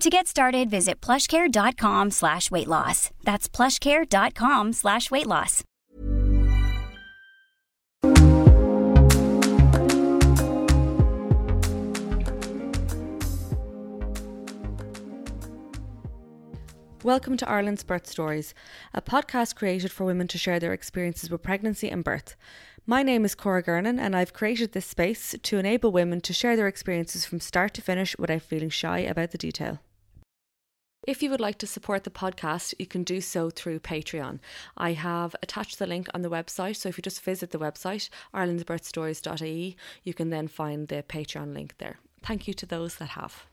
To get started, visit plushcare.com slash weight loss. That's plushcare.com slash weight loss. Welcome to Ireland's Birth Stories, a podcast created for women to share their experiences with pregnancy and birth. My name is Cora Gernan, and I've created this space to enable women to share their experiences from start to finish without feeling shy about the detail. If you would like to support the podcast, you can do so through Patreon. I have attached the link on the website, so if you just visit the website, irelandsbirthstories.ie, you can then find the Patreon link there. Thank you to those that have.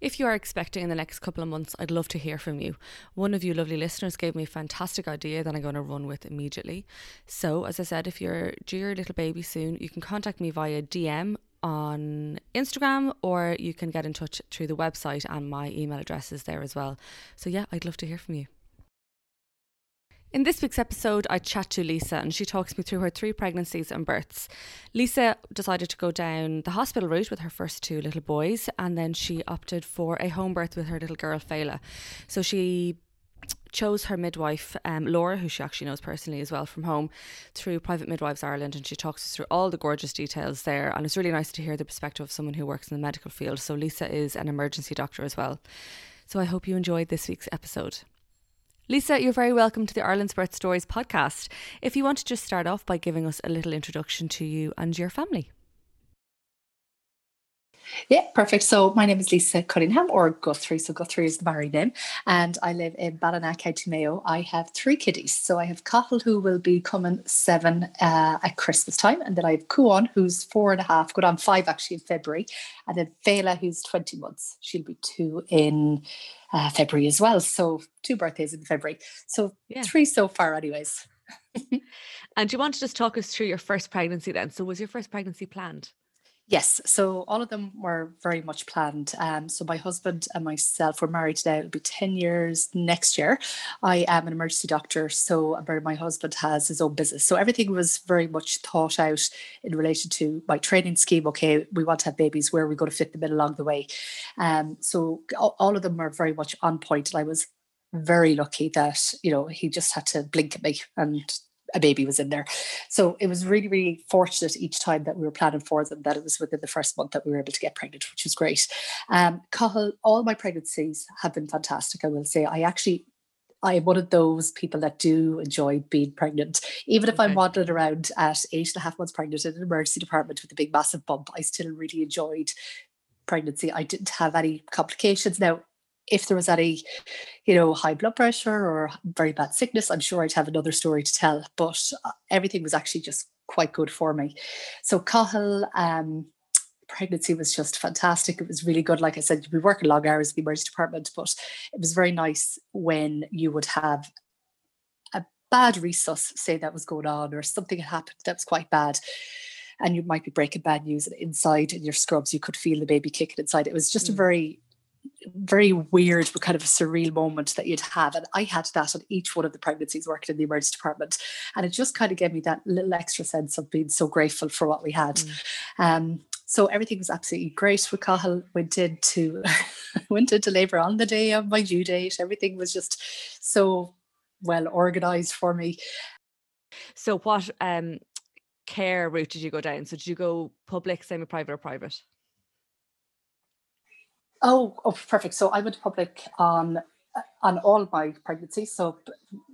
If you are expecting in the next couple of months, I'd love to hear from you. One of you lovely listeners gave me a fantastic idea that I'm going to run with immediately. So, as I said, if you're due your little baby soon, you can contact me via DM on Instagram or you can get in touch through the website and my email address is there as well. So, yeah, I'd love to hear from you. In this week's episode, I chat to Lisa and she talks me through her three pregnancies and births. Lisa decided to go down the hospital route with her first two little boys and then she opted for a home birth with her little girl, Fela. So she chose her midwife, um, Laura, who she actually knows personally as well from home, through Private Midwives Ireland, and she talks us through all the gorgeous details there. And it's really nice to hear the perspective of someone who works in the medical field. So Lisa is an emergency doctor as well. So I hope you enjoyed this week's episode. Lisa, you're very welcome to the Ireland's Birth Stories podcast. If you want to just start off by giving us a little introduction to you and your family. Yeah, perfect. So my name is Lisa Cunningham, or Guthrie. So Guthrie is the married name, and I live in Ballina, County Mayo. I have three kiddies. So I have Cathal, who will be coming seven uh, at Christmas time, and then I have Cuan, who's four and a half, good on five actually in February, and then Fela, who's twenty months. She'll be two in uh, February as well. So two birthdays in February. So yeah. three so far, anyways. and do you want to just talk us through your first pregnancy then? So was your first pregnancy planned? Yes, so all of them were very much planned. Um, so my husband and myself were married today. It'll be 10 years next year. I am an emergency doctor, so my husband has his own business. So everything was very much thought out in relation to my training scheme. Okay, we want to have babies, where are we going to fit them in along the way? Um, so all of them were very much on point. And I was very lucky that, you know, he just had to blink at me and a baby was in there. So it was really, really fortunate each time that we were planning for them that it was within the first month that we were able to get pregnant, which was great. Um, Cathal, all my pregnancies have been fantastic. I will say I actually I'm one of those people that do enjoy being pregnant. Even if okay. I'm waddling around at eight and a half months pregnant in an emergency department with a big massive bump, I still really enjoyed pregnancy. I didn't have any complications. Now, if there was any, you know, high blood pressure or very bad sickness, I'm sure I'd have another story to tell. But uh, everything was actually just quite good for me. So Cathal, um, pregnancy was just fantastic. It was really good. Like I said, we work long hours in the emergency department, but it was very nice when you would have a bad resus, say that was going on, or something had happened that was quite bad. And you might be breaking bad news and inside in your scrubs, you could feel the baby kicking inside. It was just mm. a very very weird but kind of a surreal moment that you'd have and i had that on each one of the pregnancies working in the emergency department and it just kind of gave me that little extra sense of being so grateful for what we had. Mm. um, so everything was absolutely great with Cathal went into went into labour on the day of my due date everything was just so well organized for me. So what um care route did you go down? So did you go public semi-private or private Oh, oh, perfect. So I went public on on all my pregnancies. So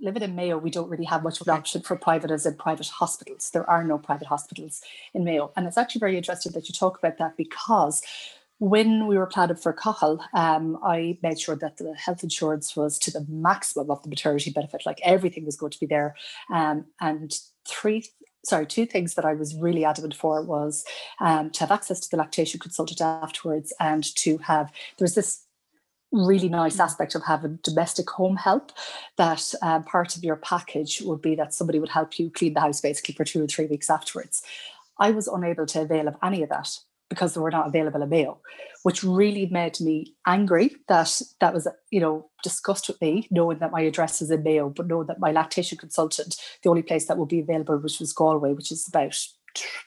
living in Mayo, we don't really have much of an option for private as in private hospitals. There are no private hospitals in Mayo. And it's actually very interesting that you talk about that because when we were planning for Cathal, um, I made sure that the health insurance was to the maximum of the maternity benefit, like everything was going to be there. Um, and three sorry, two things that I was really adamant for was um, to have access to the lactation consultant afterwards and to have, there was this really nice mm. aspect of having domestic home help that um, part of your package would be that somebody would help you clean the house basically for two or three weeks afterwards. I was unable to avail of any of that because they were not available in Mayo, which really made me angry that that was, you know, discussed with me, knowing that my address is in Mayo, but knowing that my lactation consultant, the only place that would be available, which was Galway, which is about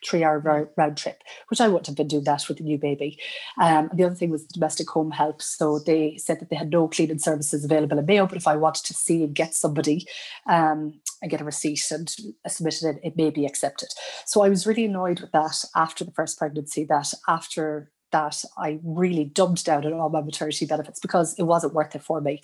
three hour round trip, which I wouldn't have been doing that with a new baby. Um, the other thing was the domestic home help. So they said that they had no cleaning services available in Mayo, but if I wanted to see and get somebody um, and get a receipt and submit it, it may be accepted. So I was really annoyed with that after the first pregnancy, that after that I really dumped down on all my maternity benefits because it wasn't worth it for me.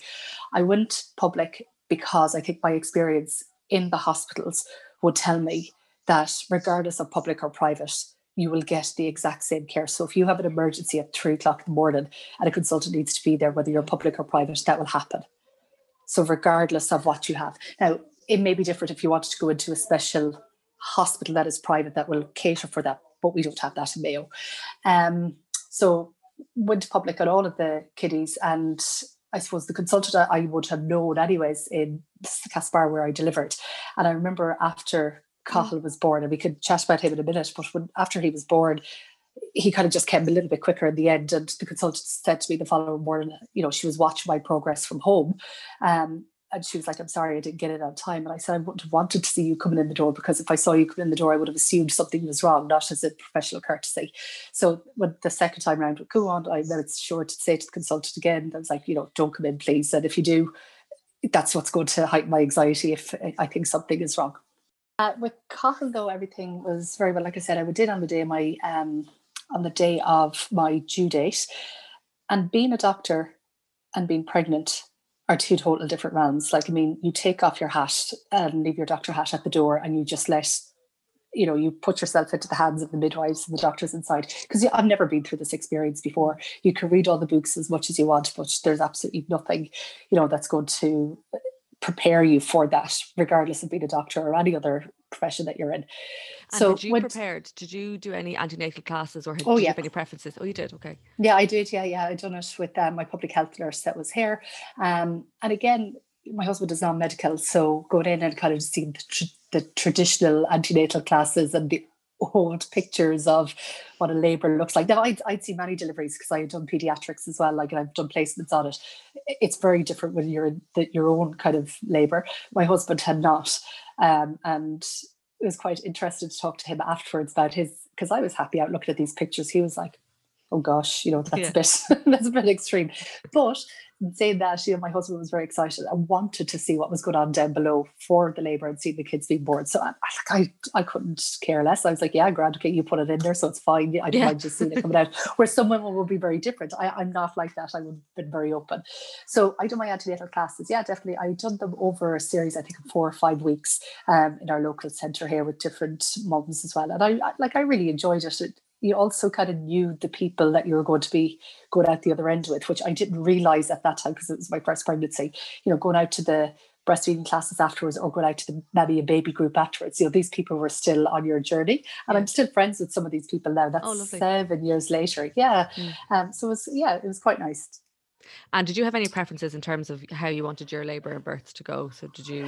I went public because I think my experience in the hospitals would tell me that regardless of public or private, you will get the exact same care. So if you have an emergency at three o'clock in the morning and a consultant needs to be there, whether you're public or private, that will happen. So regardless of what you have. Now, it may be different if you wanted to go into a special hospital that is private that will cater for that, but we don't have that in Mayo. Um, so went public on all of the kiddies and I suppose the consultant I would have known anyways in Castlebar where I delivered. And I remember after Cathal was born, and we could chat about him in a minute. But when after he was born, he kind of just came a little bit quicker in the end. And the consultant said to me the following morning, you know, she was watching my progress from home. Um, and she was like, I'm sorry, I didn't get it on time. And I said, I wouldn't have wanted to see you coming in the door because if I saw you coming in the door, I would have assumed something was wrong, not as a professional courtesy. So when the second time around would go on, I it's sure to say to the consultant again, I was like, you know, don't come in, please. And if you do, that's what's going to heighten my anxiety if I think something is wrong. Uh, with Cathal, though, everything was very well. Like I said, I did on the day my um, on the day of my due date, and being a doctor and being pregnant are two total different realms. Like, I mean, you take off your hat and leave your doctor hat at the door, and you just let you know you put yourself into the hands of the midwives and the doctors inside because i've never been through this experience before you can read all the books as much as you want but there's absolutely nothing you know that's going to prepare you for that, regardless of being a doctor or any other profession that you're in. And so, did you when, prepared? Did you do any antenatal classes, or oh, did yeah. any preferences? Oh, you did. Okay. Yeah, I did. Yeah, yeah, I done it with um, my public health nurse that was here, um, and again, my husband is non-medical, so going in and kind of seeing the, tr- the traditional antenatal classes and the old pictures of what a labour looks like. Now, I'd, I'd see many deliveries because I had done pediatrics as well, like I've done placements on it. It's very different when you're in the, your own kind of labour. My husband had not. Um, and it was quite interested to talk to him afterwards about his, because I was happy out looking at these pictures. He was like, oh gosh, you know, that's yeah. a bit, that's a bit extreme. But saying that, you know, my husband was very excited and wanted to see what was going on down below for the labour and see the kids being born. So I, I, I, couldn't care less. I was like, yeah, grand, okay, you put it in there, so it's fine. I don't yeah. mind just seeing it coming out. Where some women will be very different. I, I'm not like that. I would have been very open. So I do my antenatal classes. Yeah, definitely. I done them over a series, I think, of four or five weeks um, in our local centre here with different mums as well. And I, I like I really enjoyed it. it you also kind of knew the people that you were going to be going out the other end with, which I didn't realize at that time because it was my first pregnancy. You know, going out to the breastfeeding classes afterwards or going out to the maybe a baby group afterwards. You know, these people were still on your journey. And yeah. I'm still friends with some of these people now. That's oh, seven years later. Yeah. Mm. Um, so it was yeah, it was quite nice. And did you have any preferences in terms of how you wanted your labour and births to go? So did you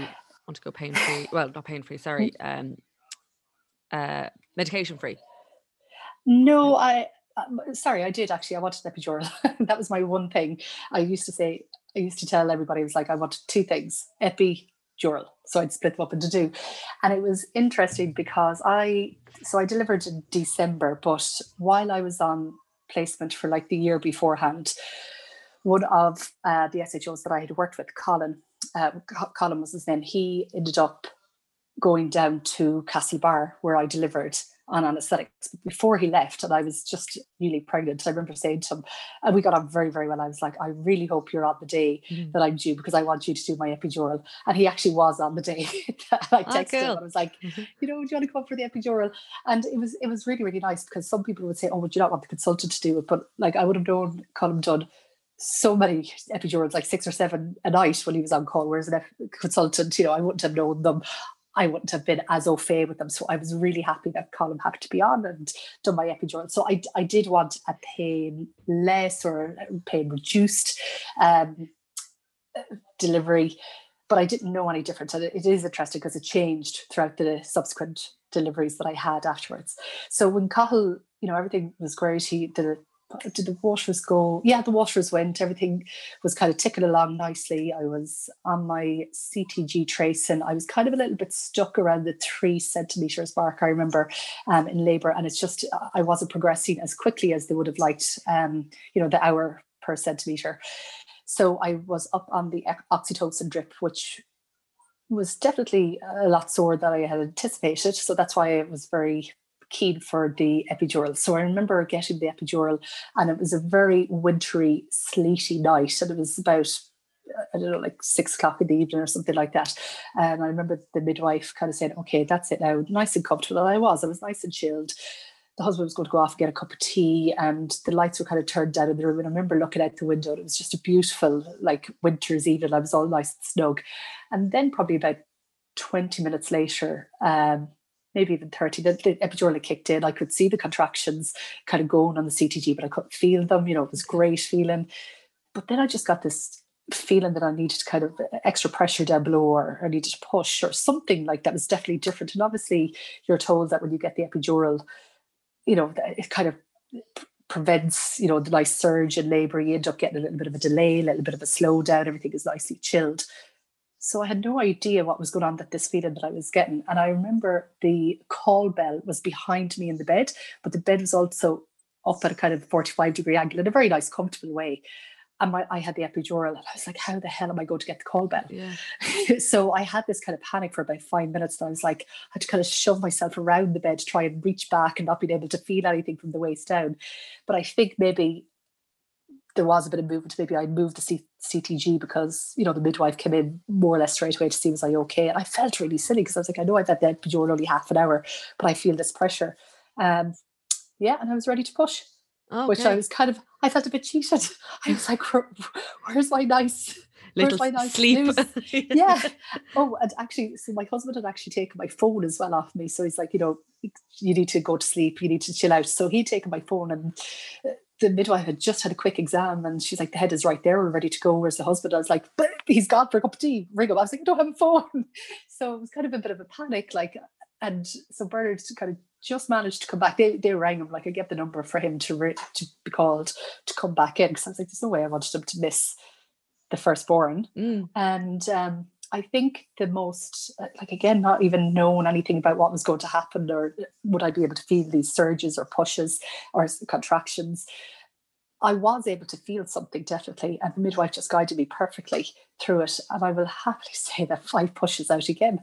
want to go pain free? Well, not pain free, sorry. Um uh medication free. No, I uh, sorry, I did actually. I wanted an epidural. that was my one thing. I used to say, I used to tell everybody, I was like, I wanted two things, epidural. So I'd split them up into two. And it was interesting because I, so I delivered in December, but while I was on placement for like the year beforehand, one of uh, the SHOs that I had worked with, Colin, uh, Colin was his name, he ended up going down to Castlebar where I delivered on anesthetics. Before he left, and I was just newly pregnant, I remember saying to him, and we got on very, very well. I was like, I really hope you're on the day mm. that I'm due because I want you to do my epidural. And he actually was on the day. I ah, texted oh, cool. him. I was like, mm-hmm. you know, do you want to come for the epidural? And it was it was really, really nice because some people would say, oh, would you not want the consultant to do it? But like I would have known Colin done so many epidurals, like six or seven a night when he was on call, whereas an consultant, you know, I wouldn't have known them. I wouldn't have been as au fait with them. So I was really happy that Colin happened to be on and done my epidural. So I, I did want a pain less or pain reduced um, delivery, but I didn't know any different. And it is interesting because it changed throughout the subsequent deliveries that I had afterwards. So when Cathal, you know, everything was great. He did did the waters go? Yeah, the waters went. Everything was kind of ticking along nicely. I was on my CTG tracing. I was kind of a little bit stuck around the three centimeters mark. I remember um, in labour, and it's just I wasn't progressing as quickly as they would have liked. Um, you know, the hour per centimeter. So I was up on the oxytocin drip, which was definitely a lot sore than I had anticipated. So that's why I was very keen for the epidural. So I remember getting the epidural, and it was a very wintry, sleety night, and it was about I don't know, like six o'clock in the evening or something like that. And I remember the midwife kind of saying, "Okay, that's it now, nice and comfortable." And I was, I was nice and chilled. The husband was going to go off and get a cup of tea, and the lights were kind of turned down in the room. And I remember looking out the window, and it was just a beautiful, like winter's evening. I was all nice and snug. And then probably about 20 minutes later, um, maybe even 30, the, the epidural kicked in. I could see the contractions kind of going on the CTG, but I couldn't feel them. You know, it was great feeling. But then I just got this feeling that I needed kind of uh, extra pressure down below or I needed to push or something like that was definitely different. And obviously you're told that when you get the epidural, you know, it kind of prevents, you know, the nice surge in labour. You end up getting a little bit of a delay, a little bit of a slowdown. Everything is nicely chilled. So I had no idea what was going on with this feeling that I was getting. And I remember the call bell was behind me in the bed, but the bed was also up at a kind of 45 degree angle in a very nice, comfortable way. And my, I had the epidural, and I was like, how the hell am I going to get the call bell? Yeah. so I had this kind of panic for about five minutes. And I was like, I had to kind of shove myself around the bed to try and reach back and not being able to feel anything from the waist down. But I think maybe there was a bit of movement. Maybe I moved the C- CTG because you know the midwife came in more or less straight away to see was I okay, and I felt really silly because I was like, I know I've had the epidural only half an hour, but I feel this pressure. Um, yeah, and I was ready to push, okay. which I was kind of I felt a bit cheated. I was like, Where, where's my nice little my nice sleep. yeah. Oh, and actually, so my husband had actually taken my phone as well off me. So he's like, you know, you need to go to sleep, you need to chill out. So he'd taken my phone and uh, the midwife had just had a quick exam and she's like, the head is right there, we're ready to go. Where's the husband? I was like, but he's gone for a cup of tea. Ring him. I was like, I don't have a phone. So it was kind of a bit of a panic. Like, and so Bernard kind of just managed to come back. They they rang him like I get the number for him to re- to be called to come back in because I was like, there's no way I wanted him to miss the firstborn. Mm. And um, I think the most uh, like again, not even knowing anything about what was going to happen or uh, would I be able to feel these surges or pushes or contractions. I was able to feel something definitely, and the midwife just guided me perfectly through it. And I will happily say that five pushes out again.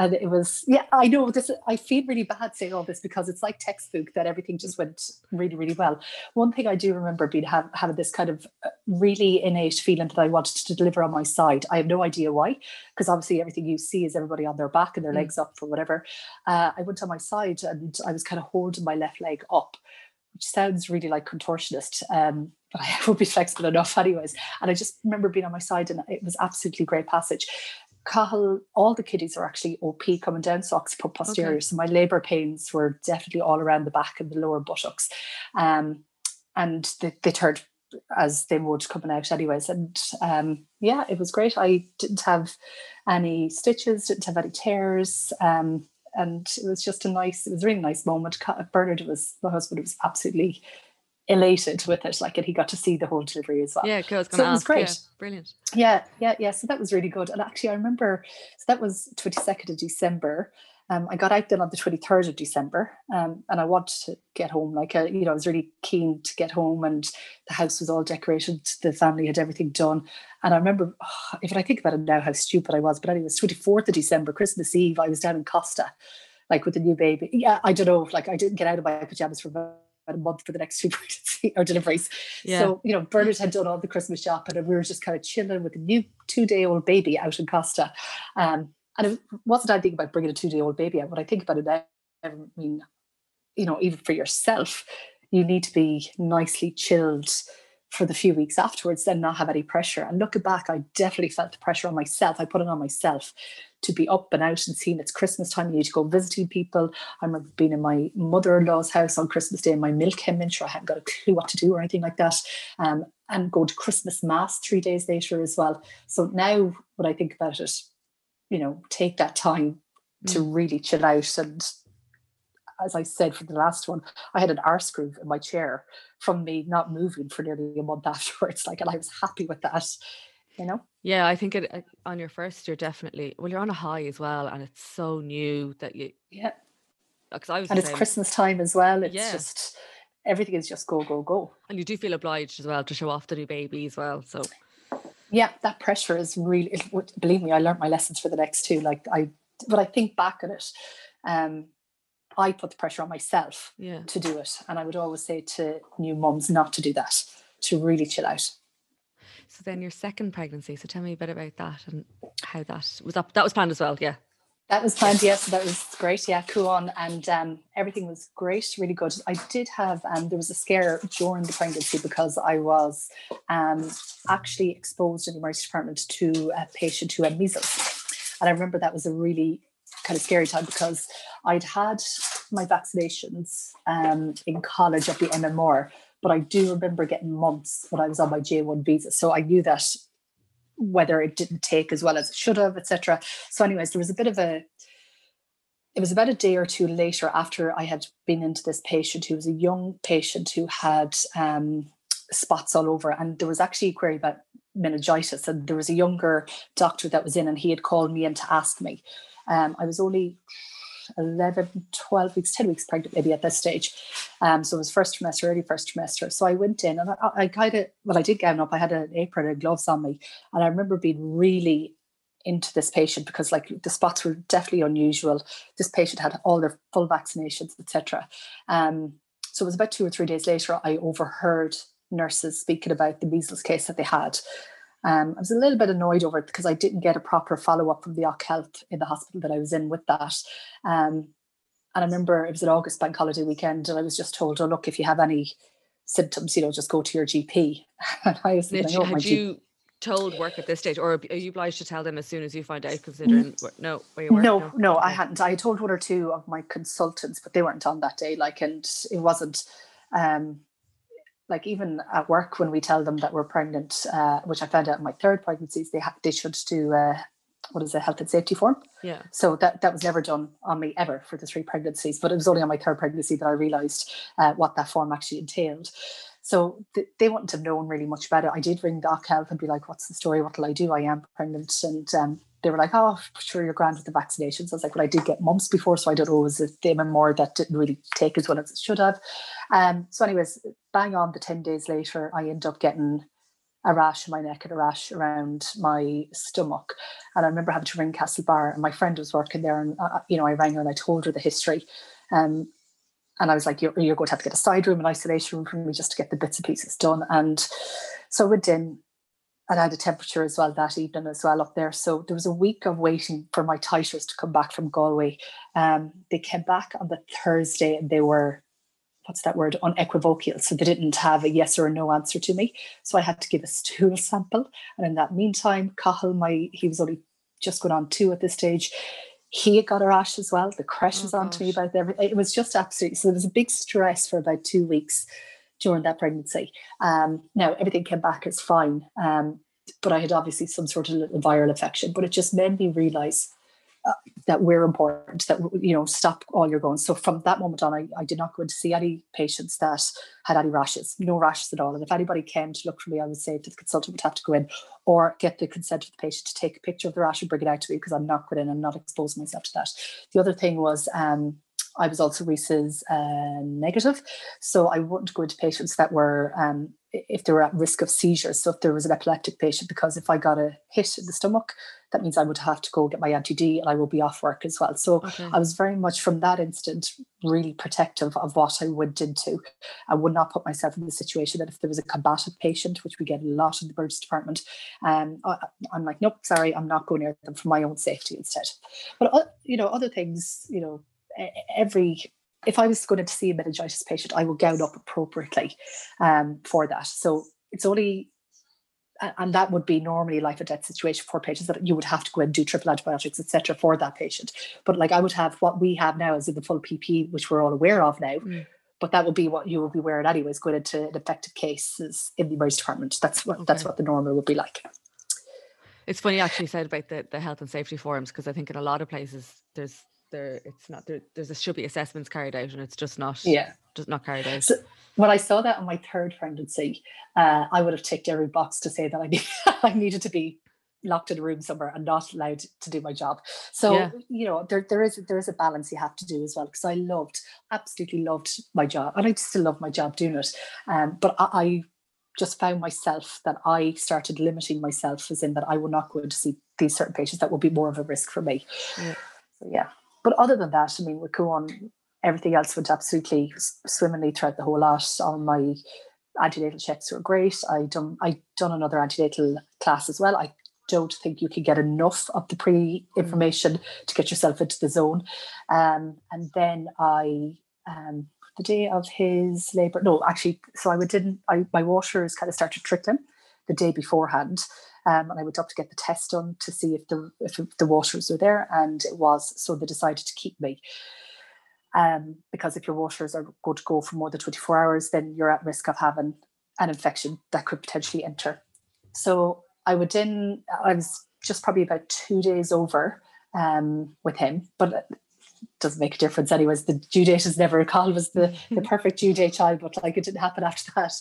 And it was, yeah, I know this. I feel really bad saying all this because it's like textbook that everything just went really, really well. One thing I do remember being have, having this kind of uh, really innate feeling that I wanted to deliver on my side. I have no idea why, because obviously everything you see is everybody on their back and their mm. legs up for whatever. Uh, I went on my side and I was kind of holding my left leg up which sounds really like contortionist, um, but I would be flexible enough anyways. And I just remember being on my side and it was absolutely great passage. Cathal, all the kiddies are actually OP coming down, so occiput posterior. Okay. So my labour pains were definitely all around the back and the lower buttocks. Um, and they, they turned as they would coming out anyways. And um, yeah, it was great. I didn't have any stitches, didn't have any tears. Um, and it was just a nice, it was a really nice moment. Bernard was, my husband was absolutely elated with it, like, and he got to see the whole delivery as well. Yeah, cool. So it was great. Yeah, brilliant. Yeah, yeah, yeah. So that was really good. And actually, I remember, so that was 22nd of December. Um, I got out then on the 23rd of December um, and I wanted to get home. Like, uh, you know, I was really keen to get home and the house was all decorated. The family had everything done. And I remember, oh, if I think about it now, how stupid I was. But anyway, it was 24th of December, Christmas Eve, I was down in Costa like with the new baby. Yeah, I don't know. If like I didn't get out of my pajamas for about a month for the next two pregnancy or deliveries. Yeah. So, you know, Bernard had done all the Christmas shopping and we were just kind of chilling with a new two day old baby out in Costa. Um, and it wasn't I think about bringing a two day old baby out. When I think about it now, I mean, you know, even for yourself, you need to be nicely chilled for the few weeks afterwards, then not have any pressure. And looking back, I definitely felt the pressure on myself. I put it on myself to be up and out and seeing it's Christmas time. You need to go visiting people. I remember being in my mother-in-law's house on Christmas Day and my milk came in. Sure, I hadn't got a clue what to do or anything like that. Um, and go to Christmas Mass three days later as well. So now when I think about it, you know, take that time mm. to really chill out and as I said for the last one, I had an arse groove in my chair from me not moving for nearly a month afterwards. Like, and I was happy with that, you know? Yeah, I think it uh, on your first, you're definitely, well, you're on a high as well. And it's so new that you, yeah. Because I was, and it's Christmas time as well. It's yeah. just, everything is just go, go, go. And you do feel obliged as well to show off the new baby as well. So, yeah, that pressure is really, it, believe me, I learned my lessons for the next two. Like, I, but I think back on it, um, I put the pressure on myself yeah. to do it. And I would always say to new mums not to do that, to really chill out. So then your second pregnancy. So tell me a bit about that and how that was up. That was planned as well, yeah. That was planned, yes. that was great. Yeah, cool on. And um, everything was great, really good. I did have, um, there was a scare during the pregnancy because I was um, actually exposed in the emergency department to a patient who had measles. And I remember that was a really kind of scary time because I'd had my vaccinations um, in college at the MMR, but I do remember getting mumps when I was on my J1 visa. So I knew that whether it didn't take as well as it should have, etc. So, anyways, there was a bit of a it was about a day or two later after I had been into this patient who was a young patient who had um, spots all over. And there was actually a query about meningitis. And there was a younger doctor that was in, and he had called me in to ask me. Um, I was only 11, 12 weeks, 10 weeks pregnant, maybe at this stage. Um, so it was first trimester, early first trimester. So I went in and I, I kind of, well, I did gown up. I had an apron and gloves on me. And I remember being really into this patient because like the spots were definitely unusual. This patient had all their full vaccinations, etc. Um, so it was about two or three days later, I overheard nurses speaking about the measles case that they had. Um, I was a little bit annoyed over it because I didn't get a proper follow up from the Occ Health in the hospital that I was in with that. Um, and I remember it was an August bank holiday weekend, and I was just told, "Oh, look, if you have any symptoms, you know, just go to your GP." and I was thinking, oh, had you told work at this stage, or are you obliged to tell them as soon as you find out? Considering no, where you work, no, no, no, I hadn't. I told one or two of my consultants, but they weren't on that day. Like, and it wasn't. Um, like even at work when we tell them that we're pregnant, uh, which I found out in my third pregnancies, they ha- they should do uh, what is a health and safety form. Yeah. So that that was never done on me ever for the three pregnancies, but it was only on my third pregnancy that I realised uh, what that form actually entailed. So th- they wouldn't have known really much about it. I did ring Doc Health and be like, "What's the story? What will I do? I am pregnant." And um, they were like, "Oh, sure, you're grand with the vaccinations." I was like, "Well, I did get mumps before, so I don't know was it the more that didn't really take as well as it should have." Um, so, anyways, bang on the ten days later, I end up getting a rash in my neck and a rash around my stomach. And I remember having to ring Castlebar, and my friend was working there, and uh, you know, I rang her and I told her the history. Um, and I was like, you're, you're going to have to get a side room, an isolation room for me just to get the bits and pieces done. And so I went in and I had a temperature as well that evening as well up there. So there was a week of waiting for my titers to come back from Galway. Um, they came back on the Thursday and they were, what's that word, unequivocal. So they didn't have a yes or a no answer to me. So I had to give a stool sample. And in that meantime, Cathal, my he was only just going on two at this stage. He got a rash as well. The crash oh, was on to me about everything. It was just absolutely so there was a big stress for about two weeks during that pregnancy. Um, now everything came back as fine, um, but I had obviously some sort of viral infection. But it just made me realize uh, that we're important. That you know, stop all your going. So from that moment on, I, I did not go to see any patients that had any rashes, no rashes at all. And if anybody came to look for me, I would say to the consultant would have to go in or get the consent of the patient to take a picture of the rash and bring it out to me because I'm not going in and not exposing myself to that. The other thing was. Um, I was also rhesus uh, negative, so I wouldn't go into patients that were um, if they were at risk of seizures. So if there was an epileptic patient, because if I got a hit in the stomach, that means I would have to go get my anti-D and I will be off work as well. So okay. I was very much from that instant really protective of what I went into. I would not put myself in the situation that if there was a combative patient, which we get a lot in the emergency department, um, I, am like, nope, sorry, I'm not going near them for my own safety instead. But uh, you know, other things, you know, every if I was going to see a meningitis patient, I would gown up appropriately um, for that. So it's only, and that would be normally life or death situation for patients that you would have to go and do triple antibiotics, etc., for that patient. But like I would have what we have now is in the full PP, which we're all aware of now. Mm. But that would be what you would be wearing anyways, going into an effective cases in the emergency department. That's what okay. that's what the normal would be like. It's funny actually said about the, the health and safety forums because I think in a lot of places there's there it's not there there's a should be assessments carried out and it's just not yeah just not carried out so when i saw that on my third pregnancy uh, i would have ticked every box to say that i need, i needed to be locked in a room somewhere and not allowed to do my job so yeah. you know there, there is there is a balance you have to do as well because i loved absolutely loved my job and i still love my job doing it um, but I, I just found myself that I started limiting myself as in that I will not go to see these certain patients that will be more of a risk for me. Yeah. So yeah. But other than that, I mean, we with Cuan, everything else went absolutely swimmingly throughout the whole lot. All my antenatal checks were great. I done I done another antenatal class as well. I don't think you can get enough of the pre information mm. to get yourself into the zone. Um, and then I um, the day of his labour, no, actually, so I didn't I my waters kind of started trickling the day beforehand. Um, and I went up to get the test done to see if the if the waters were there, and it was. So they decided to keep me. Um, because if your waters are going to go for more than 24 hours, then you're at risk of having an infection that could potentially enter. So I would in, I was just probably about two days over um, with him, but it doesn't make a difference anyways. The due date is never a call was the, the perfect due date child, but like it didn't happen after that.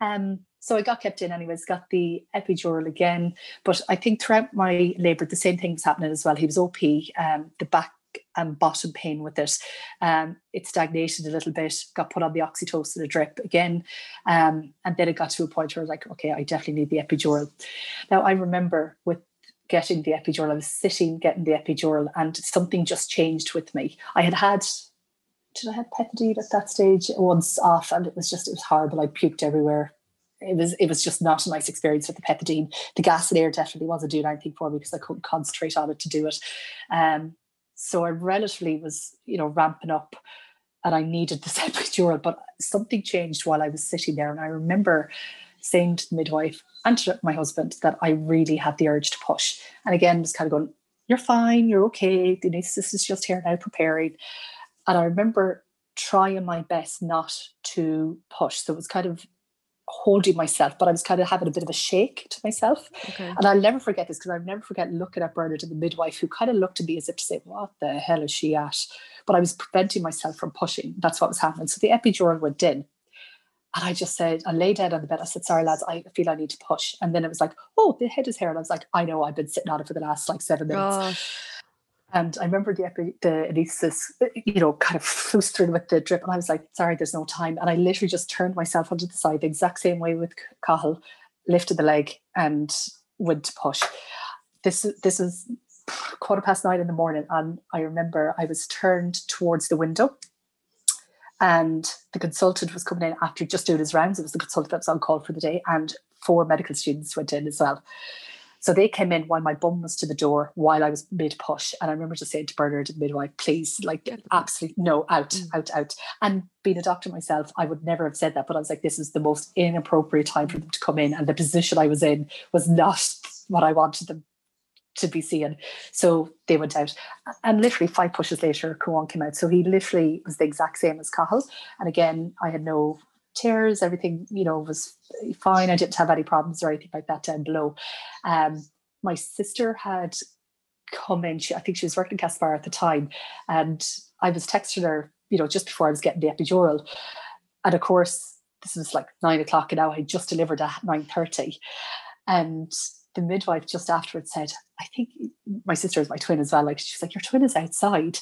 Um, so I got kept in anyways, got the epidural again. But I think throughout my labour, the same thing was happening as well. He was OP, um, the back and bottom pain with it. Um, it stagnated a little bit, got put on the oxytocin, drip again. Um, and then it got to a point where I was like, okay, I definitely need the epidural. Now I remember with getting the epidural, I was sitting getting the epidural and something just changed with me. I had had did I have pethidine at that stage once off and it was just it was horrible. I puked everywhere it was it was just not a nice experience with the pethidine. The gas and air definitely wasn't doing anything for me because I couldn't concentrate on it to do it. Um, so I relatively was, you know, ramping up and I needed this epidural, but something changed while I was sitting there. And I remember saying to the midwife and to my husband that I really had the urge to push. And again, was kind of going, You're fine, you're okay. The anesthetist is just here now preparing. And I remember trying my best not to push. So it was kind of holding myself, but I was kind of having a bit of a shake to myself. Okay. And I'll never forget this because I'll never forget looking at Bernard and the midwife who kind of looked at me as if to say, What the hell is she at? But I was preventing myself from pushing. That's what was happening. So the epidural went in. And I just said, I lay down on the bed. I said, sorry, lads, I feel I need to push. And then it was like, oh, the head is here. And I was like, I know, I've been sitting on it for the last like seven minutes. Gosh. And I remember the, the anesthetist, uh, you know, kind of flustered with the drip. And I was like, sorry, there's no time. And I literally just turned myself onto the side the exact same way with Cathal, lifted the leg and went to push. This, this is quarter past nine in the morning. And I remember I was turned towards the window and the consultant was coming in after just doing his rounds. It was the consultant that was on call for the day, and four medical students went in as well. So they came in while my bum was to the door while I was mid push. And I remember just saying to Bernard, the midwife, please, like, absolutely no, out, mm. out, out. And being a doctor myself, I would never have said that, but I was like, this is the most inappropriate time for them to come in. And the position I was in was not what I wanted them to be seeing. So they went out. And literally five pushes later, Cuan came out. So he literally was the exact same as Cathal. And again, I had no tears, everything, you know, was fine. I didn't have any problems or anything like that down below. Um, my sister had come in, she, I think she was working in Castlebar at the time, and I was texting her, you know, just before I was getting the epidural. And of course, this was like nine o'clock and now I just delivered at 9.30. And the midwife just afterwards said, I think my sister is my twin as well. Like she's like, Your twin is outside.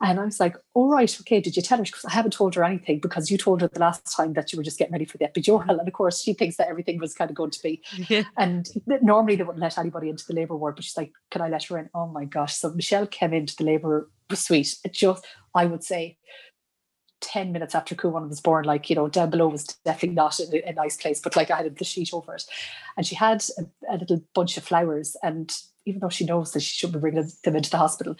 And I was like, all right, okay, did you tell her? Because I haven't told her anything because you told her the last time that you were just getting ready for the epidural. And of course, she thinks that everything was kind of going to be. Yeah. And normally they wouldn't let anybody into the labour ward, but she's like, can I let her in? Oh my gosh. So Michelle came into the labour suite. It just, I would say, 10 minutes after Cuan was born, like, you know, down below was definitely not a, a, nice place, but like I had the sheet over it. And she had a, a, little bunch of flowers. And even though she knows that she shouldn't be bringing them into the hospital,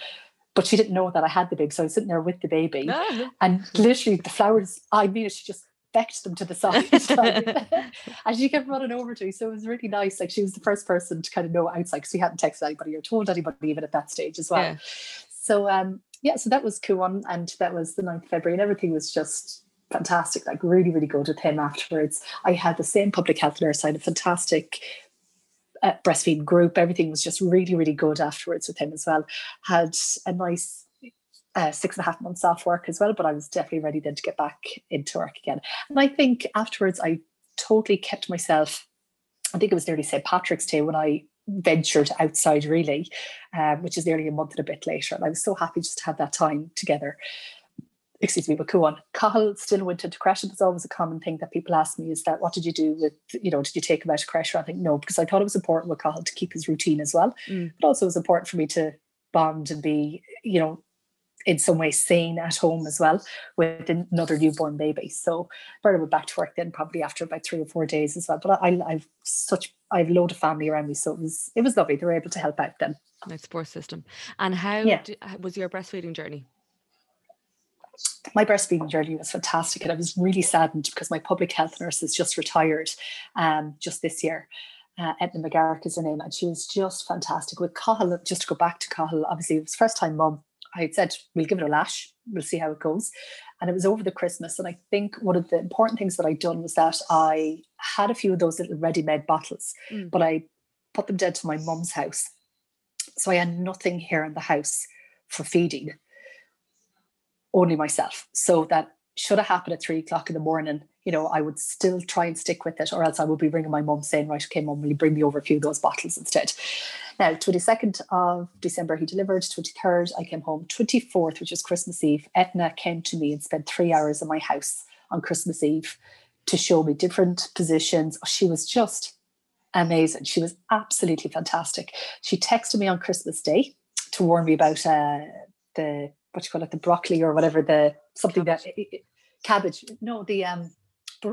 but she didn't know that I had the baby. So I was sitting there with the baby. Oh. And literally the flowers, I mean, she just becked them to the side. and she kept running over to me. So it was really nice. Like she was the first person to kind of know outside because we hadn't texted anybody or told anybody even at that stage as well. Yeah. So um yeah, so that was Cuan and that was the 9th of February and everything was just fantastic, like really, really good with him afterwards. I had the same public health nurse, I had a fantastic uh, breastfeeding group. Everything was just really, really good afterwards with him as well. Had a nice uh, six and a half months off work as well, but I was definitely ready then to get back into work again. And I think afterwards, I totally kept myself. I think it was nearly St. Patrick's Day when I ventured outside really, um, which is nearly a month and a bit later. And I was so happy just to have that time together. Excuse me, but go on. Cathal still went into creche. It's always a common thing that people ask me is that what did you do with, you know, did you take him out of creche? I think no, because I thought it was important with Cathal to keep his routine as well. Mm. But also it was important for me to bond and be, you know, in some way sane at home as well with another newborn baby. So Bernard went back to work then probably after about three or four days as well. But I, I've such I've a load of family around me, so it was it was lovely. They were able to help out then. Nice support system. And how yeah. was your breastfeeding journey? My breastfeeding journey was fantastic and I was really saddened because my public health nurse has just retired um, just this year. Uh, Edna McGarrick is her name, and she was just fantastic. With Cathal, just to go back to Cathal, obviously it was first time mum I had said, we'll give it a lash, we'll see how it goes. And it was over the Christmas. And I think one of the important things that I'd done was that I had a few of those little ready made bottles, mm. but I put them down to my mum's house. So I had nothing here in the house for feeding, only myself. So that should have happened at three o'clock in the morning, you know, I would still try and stick with it, or else I would be ringing my mum saying, right, okay, mum, will you bring me over a few of those bottles instead? Now, 22nd of December, he delivered. 23rd, I came home. 24th, which was Christmas Eve, Edna came to me and spent three hours in my house on Christmas Eve to show me different positions. She was just amazing. She was absolutely fantastic. She texted me on Christmas Day to warn me about uh, the what you call it, the broccoli or whatever the something cabbage. that cabbage. No, the um,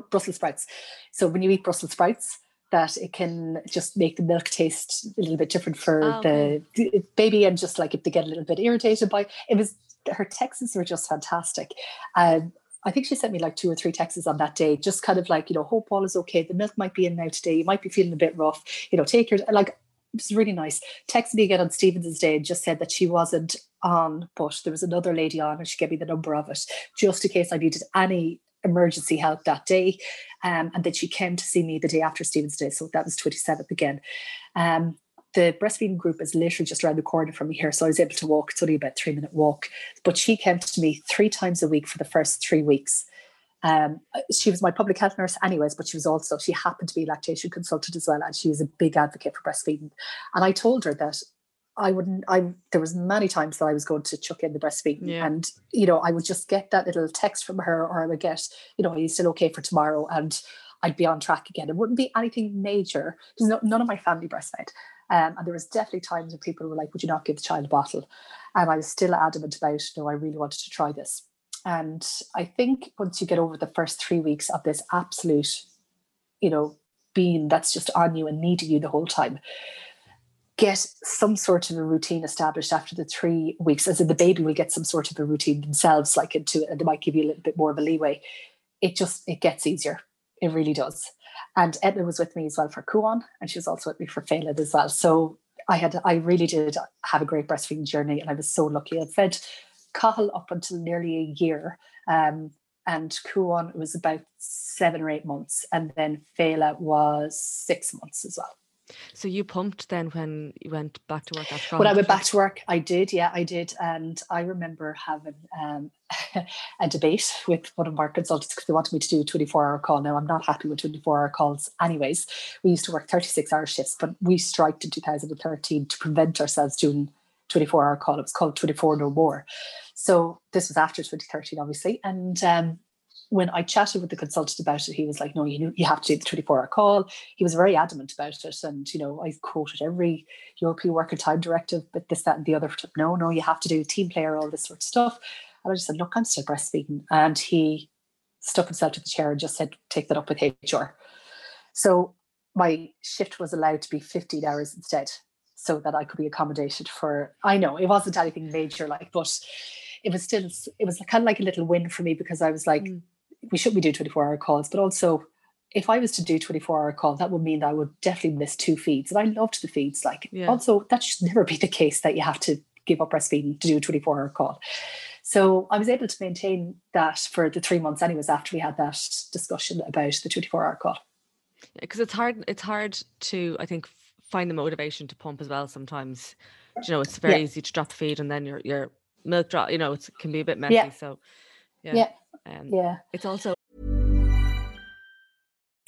Brussels sprouts. So when you eat Brussels sprouts, that it can just make the milk taste a little bit different for oh, okay. the, baby and just like if they get a little bit irritated by it was her texts were just fantastic um, I think she sent me like two or three texts on that day, just kind of like, you know, hope all is okay. The milk might be in now today. You might be feeling a bit rough. You know, take your like it was really nice. Texted me again on St. Stephen's Day and just said that she wasn't on, but there was another lady on and she gave me the number of it just in case I needed any emergency help that day. Um, and then she came to see me the day after Stephen's Day. So that was 27th again. Um, the breastfeeding group is literally just around the corner from me here. So I was able to walk. It's only about three minute walk. But she came to me three times a week for the first three weeks. Um, she was my public health nurse anyways, but she was also, she happened to be lactation consultant as well. And she was a big advocate for breastfeeding. And I told her that I wouldn't I there was many times that I was going to chuck in the breastfeeding yeah. and you know I would just get that little text from her or I would get you know are you still okay for tomorrow and I'd be on track again it wouldn't be anything major because no, none of my family breastfed um, and there was definitely times when people were like would you not give the child a bottle and I was still adamant about no I really wanted to try this and I think once you get over the first three weeks of this absolute you know being that's just on you and needing you the whole time get some sort of a routine established after the three weeks, as in the baby will get some sort of a routine themselves, like into it, and they might give you a little bit more of a leeway. It just it gets easier. It really does. And Edna was with me as well for Cuan, and she was also with me for Phelan as well. So I had I really did have a great breastfeeding journey, and I was so lucky. I fed Cathal up until nearly a year. Um, and Cuan was about seven or eight months, and then Fela was six months as well. So you pumped then when you went back to work after When I went back to work, I did, yeah, I did. And I remember having um, a debate with one of our consultants because they wanted me to do a 24 hour call. Now, I'm not happy with 24 hour calls, anyways. We used to work 36 hour shifts, but we striked in 2013 to prevent ourselves doing 24 hour call. It was called 24 No More. So this was after 2013, obviously. And um, when I chatted with the consultant about it, he was like, no, you you have to do the 24 hour call. He was very adamant about it. And, you know, I quoted every European Worker Time Directive, but this, that, and the other. No, no, you have to do team player, all this sort of stuff. And I just said, look, I'm still breastfeeding. And he stuck himself to the chair and just said, take that up with HR. So my shift was allowed to be 15 hours instead so that I could be accommodated for, I know it wasn't anything major like, but it was still, it was kind of like a little win for me because I was like, mm we should be doing 24 hour calls, but also if I was to do 24 hour call, that would mean that I would definitely miss two feeds. And I loved the feeds. Like yeah. also that should never be the case that you have to give up breastfeeding to do a 24 hour call. So I was able to maintain that for the three months anyways after we had that discussion about the 24 hour call. Because yeah, it's hard, it's hard to, I think, find the motivation to pump as well sometimes. You know, it's very yeah. easy to drop the feed and then your your milk drop, you know, it can be a bit messy. So yeah. yeah. Um, yeah. It's also.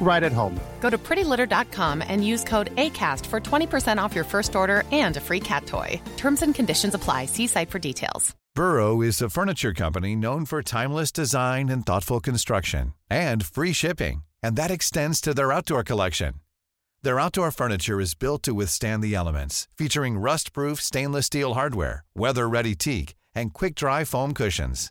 right at home. Go to prettylitter.com and use code ACAST for 20% off your first order and a free cat toy. Terms and conditions apply. See site for details. Burrow is a furniture company known for timeless design and thoughtful construction and free shipping, and that extends to their outdoor collection. Their outdoor furniture is built to withstand the elements, featuring rust proof stainless steel hardware, weather ready teak, and quick dry foam cushions.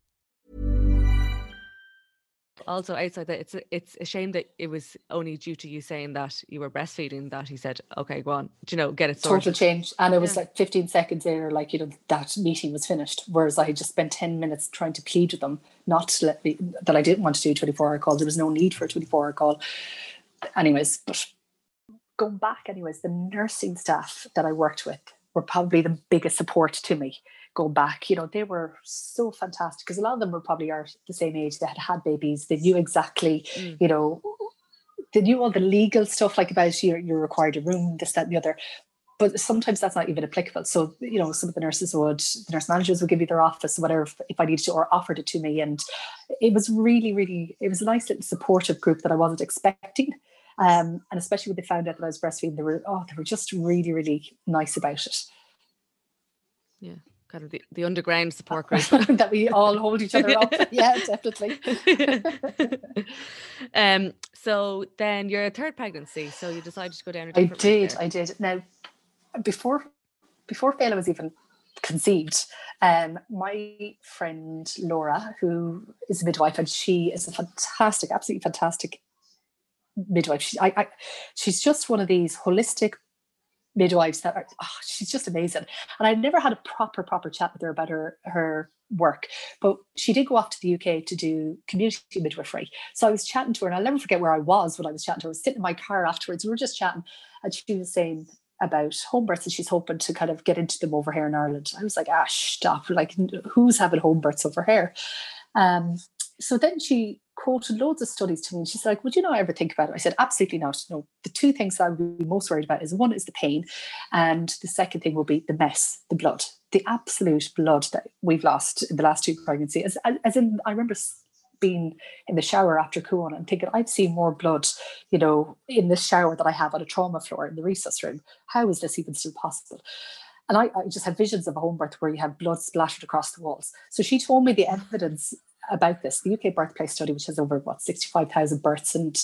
Also, outside that, it's a, it's a shame that it was only due to you saying that you were breastfeeding that he said, okay, go on, do you know, get it sorted. Total change. And it was yeah. like 15 seconds later, like, you know, that meeting was finished. Whereas I just spent 10 minutes trying to plead with them not to let me, that I didn't want to do a 24 hour call. There was no need for a 24 hour call. Anyways, but going back, anyways, the nursing staff that I worked with were probably the biggest support to me going back. You know, they were so fantastic because a lot of them were probably are the same age. They had had babies. They knew exactly, mm. you know, they knew all the legal stuff like about you you're required a room, this, that, and the other. But sometimes that's not even applicable. So, you know, some of the nurses would, the nurse managers would give me their office, whatever, if I needed to, or offered it to me. And it was really, really, it was a nice little supportive group that I wasn't expecting. Um, and especially when they found out that I was breastfeeding, they were, oh, they were just really, really nice about it. Yeah kind of the, the underground support group that we all hold each other up. yeah, definitely. um. So then your third pregnancy. So you decided to go down. I did. I did. Now, before before Fela was even conceived, um, my friend Laura, who is a midwife, and she is a fantastic, absolutely fantastic midwife. She, I, I, she's just one of these holistic midwives that are, oh, she's just amazing. And I never had a proper, proper chat with her about her, her work, but she did go off to the UK to do community midwifery. So I was chatting to her and I'll never forget where I was when I was chatting to her. I was sitting in my car afterwards. We were just chatting and she was saying about home births and she's hoping to kind of get into them over here in Ireland. I was like, ah, stop. Like, who's having home births over here? Um, so then she quoted loads of studies to me and she's like, Would you not ever think about it? I said, Absolutely not. No, the two things I would be most worried about is one is the pain, and the second thing will be the mess, the blood, the absolute blood that we've lost in the last two pregnancies. As, as in, I remember being in the shower after Cuan and thinking, I've seen more blood, you know, in this shower that I have on a trauma floor in the resus room. How is this even still possible? And I, I, just had visions of a home birth where you have blood splattered across the walls. So she told me the evidence about this, the UK Birthplace Study, which has over what 65,000 births, and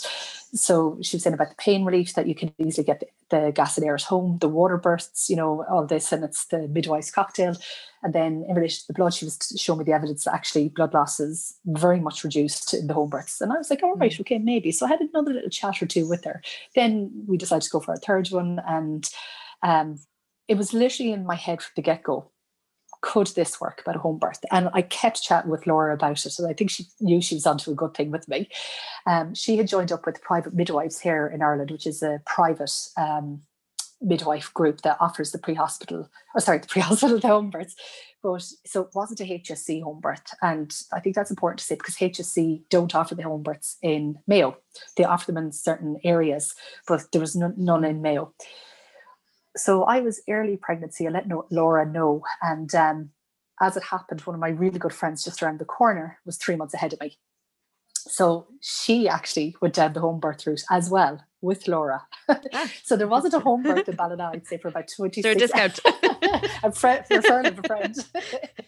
so she was saying about the pain relief that you can easily get the, the gas and air at home, the water bursts, you know, all this, and it's the midwife's cocktail. And then in relation to the blood, she was showing me the evidence that actually blood loss is very much reduced in the home births. And I was like, all right, mm. okay, maybe. So I had another little chat or two with her. Then we decided to go for a third one, and um, it was literally in my head from the get go could this work about a home birth? And I kept chatting with Laura about it. And I think she knew she was onto a good thing with me. Um, she had joined up with Private Midwives here in Ireland, which is a private um, midwife group that offers the pre-hospital, or sorry, the pre-hospital the home births. But so it wasn't a HSE home birth. And I think that's important to say because HSE don't offer the home births in Mayo. They offer them in certain areas, but there was none in Mayo so I was early pregnancy. I let no, Laura know, and um, as it happened, one of my really good friends just around the corner was three months ahead of me. So she actually went down the home birth route as well with Laura. Ah. so there wasn't a home birth in Ballina, I'd say, for about 26 There a discount. a friend, friend of a friend.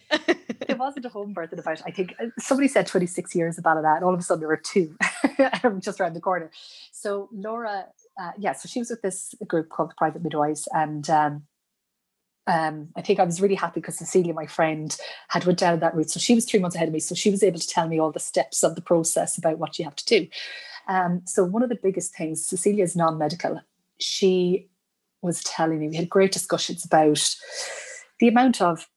there wasn't a home birth in about, I think, uh, somebody said 26 years of Ballina, and all of a sudden there were two just around the corner. So Laura uh, yeah, so she was with this group called the Private Midwives, and um, um, I think I was really happy because Cecilia, my friend, had went down that route. So she was three months ahead of me, so she was able to tell me all the steps of the process about what you have to do. Um, so one of the biggest things, Cecilia is non-medical. She was telling me we had great discussions about the amount of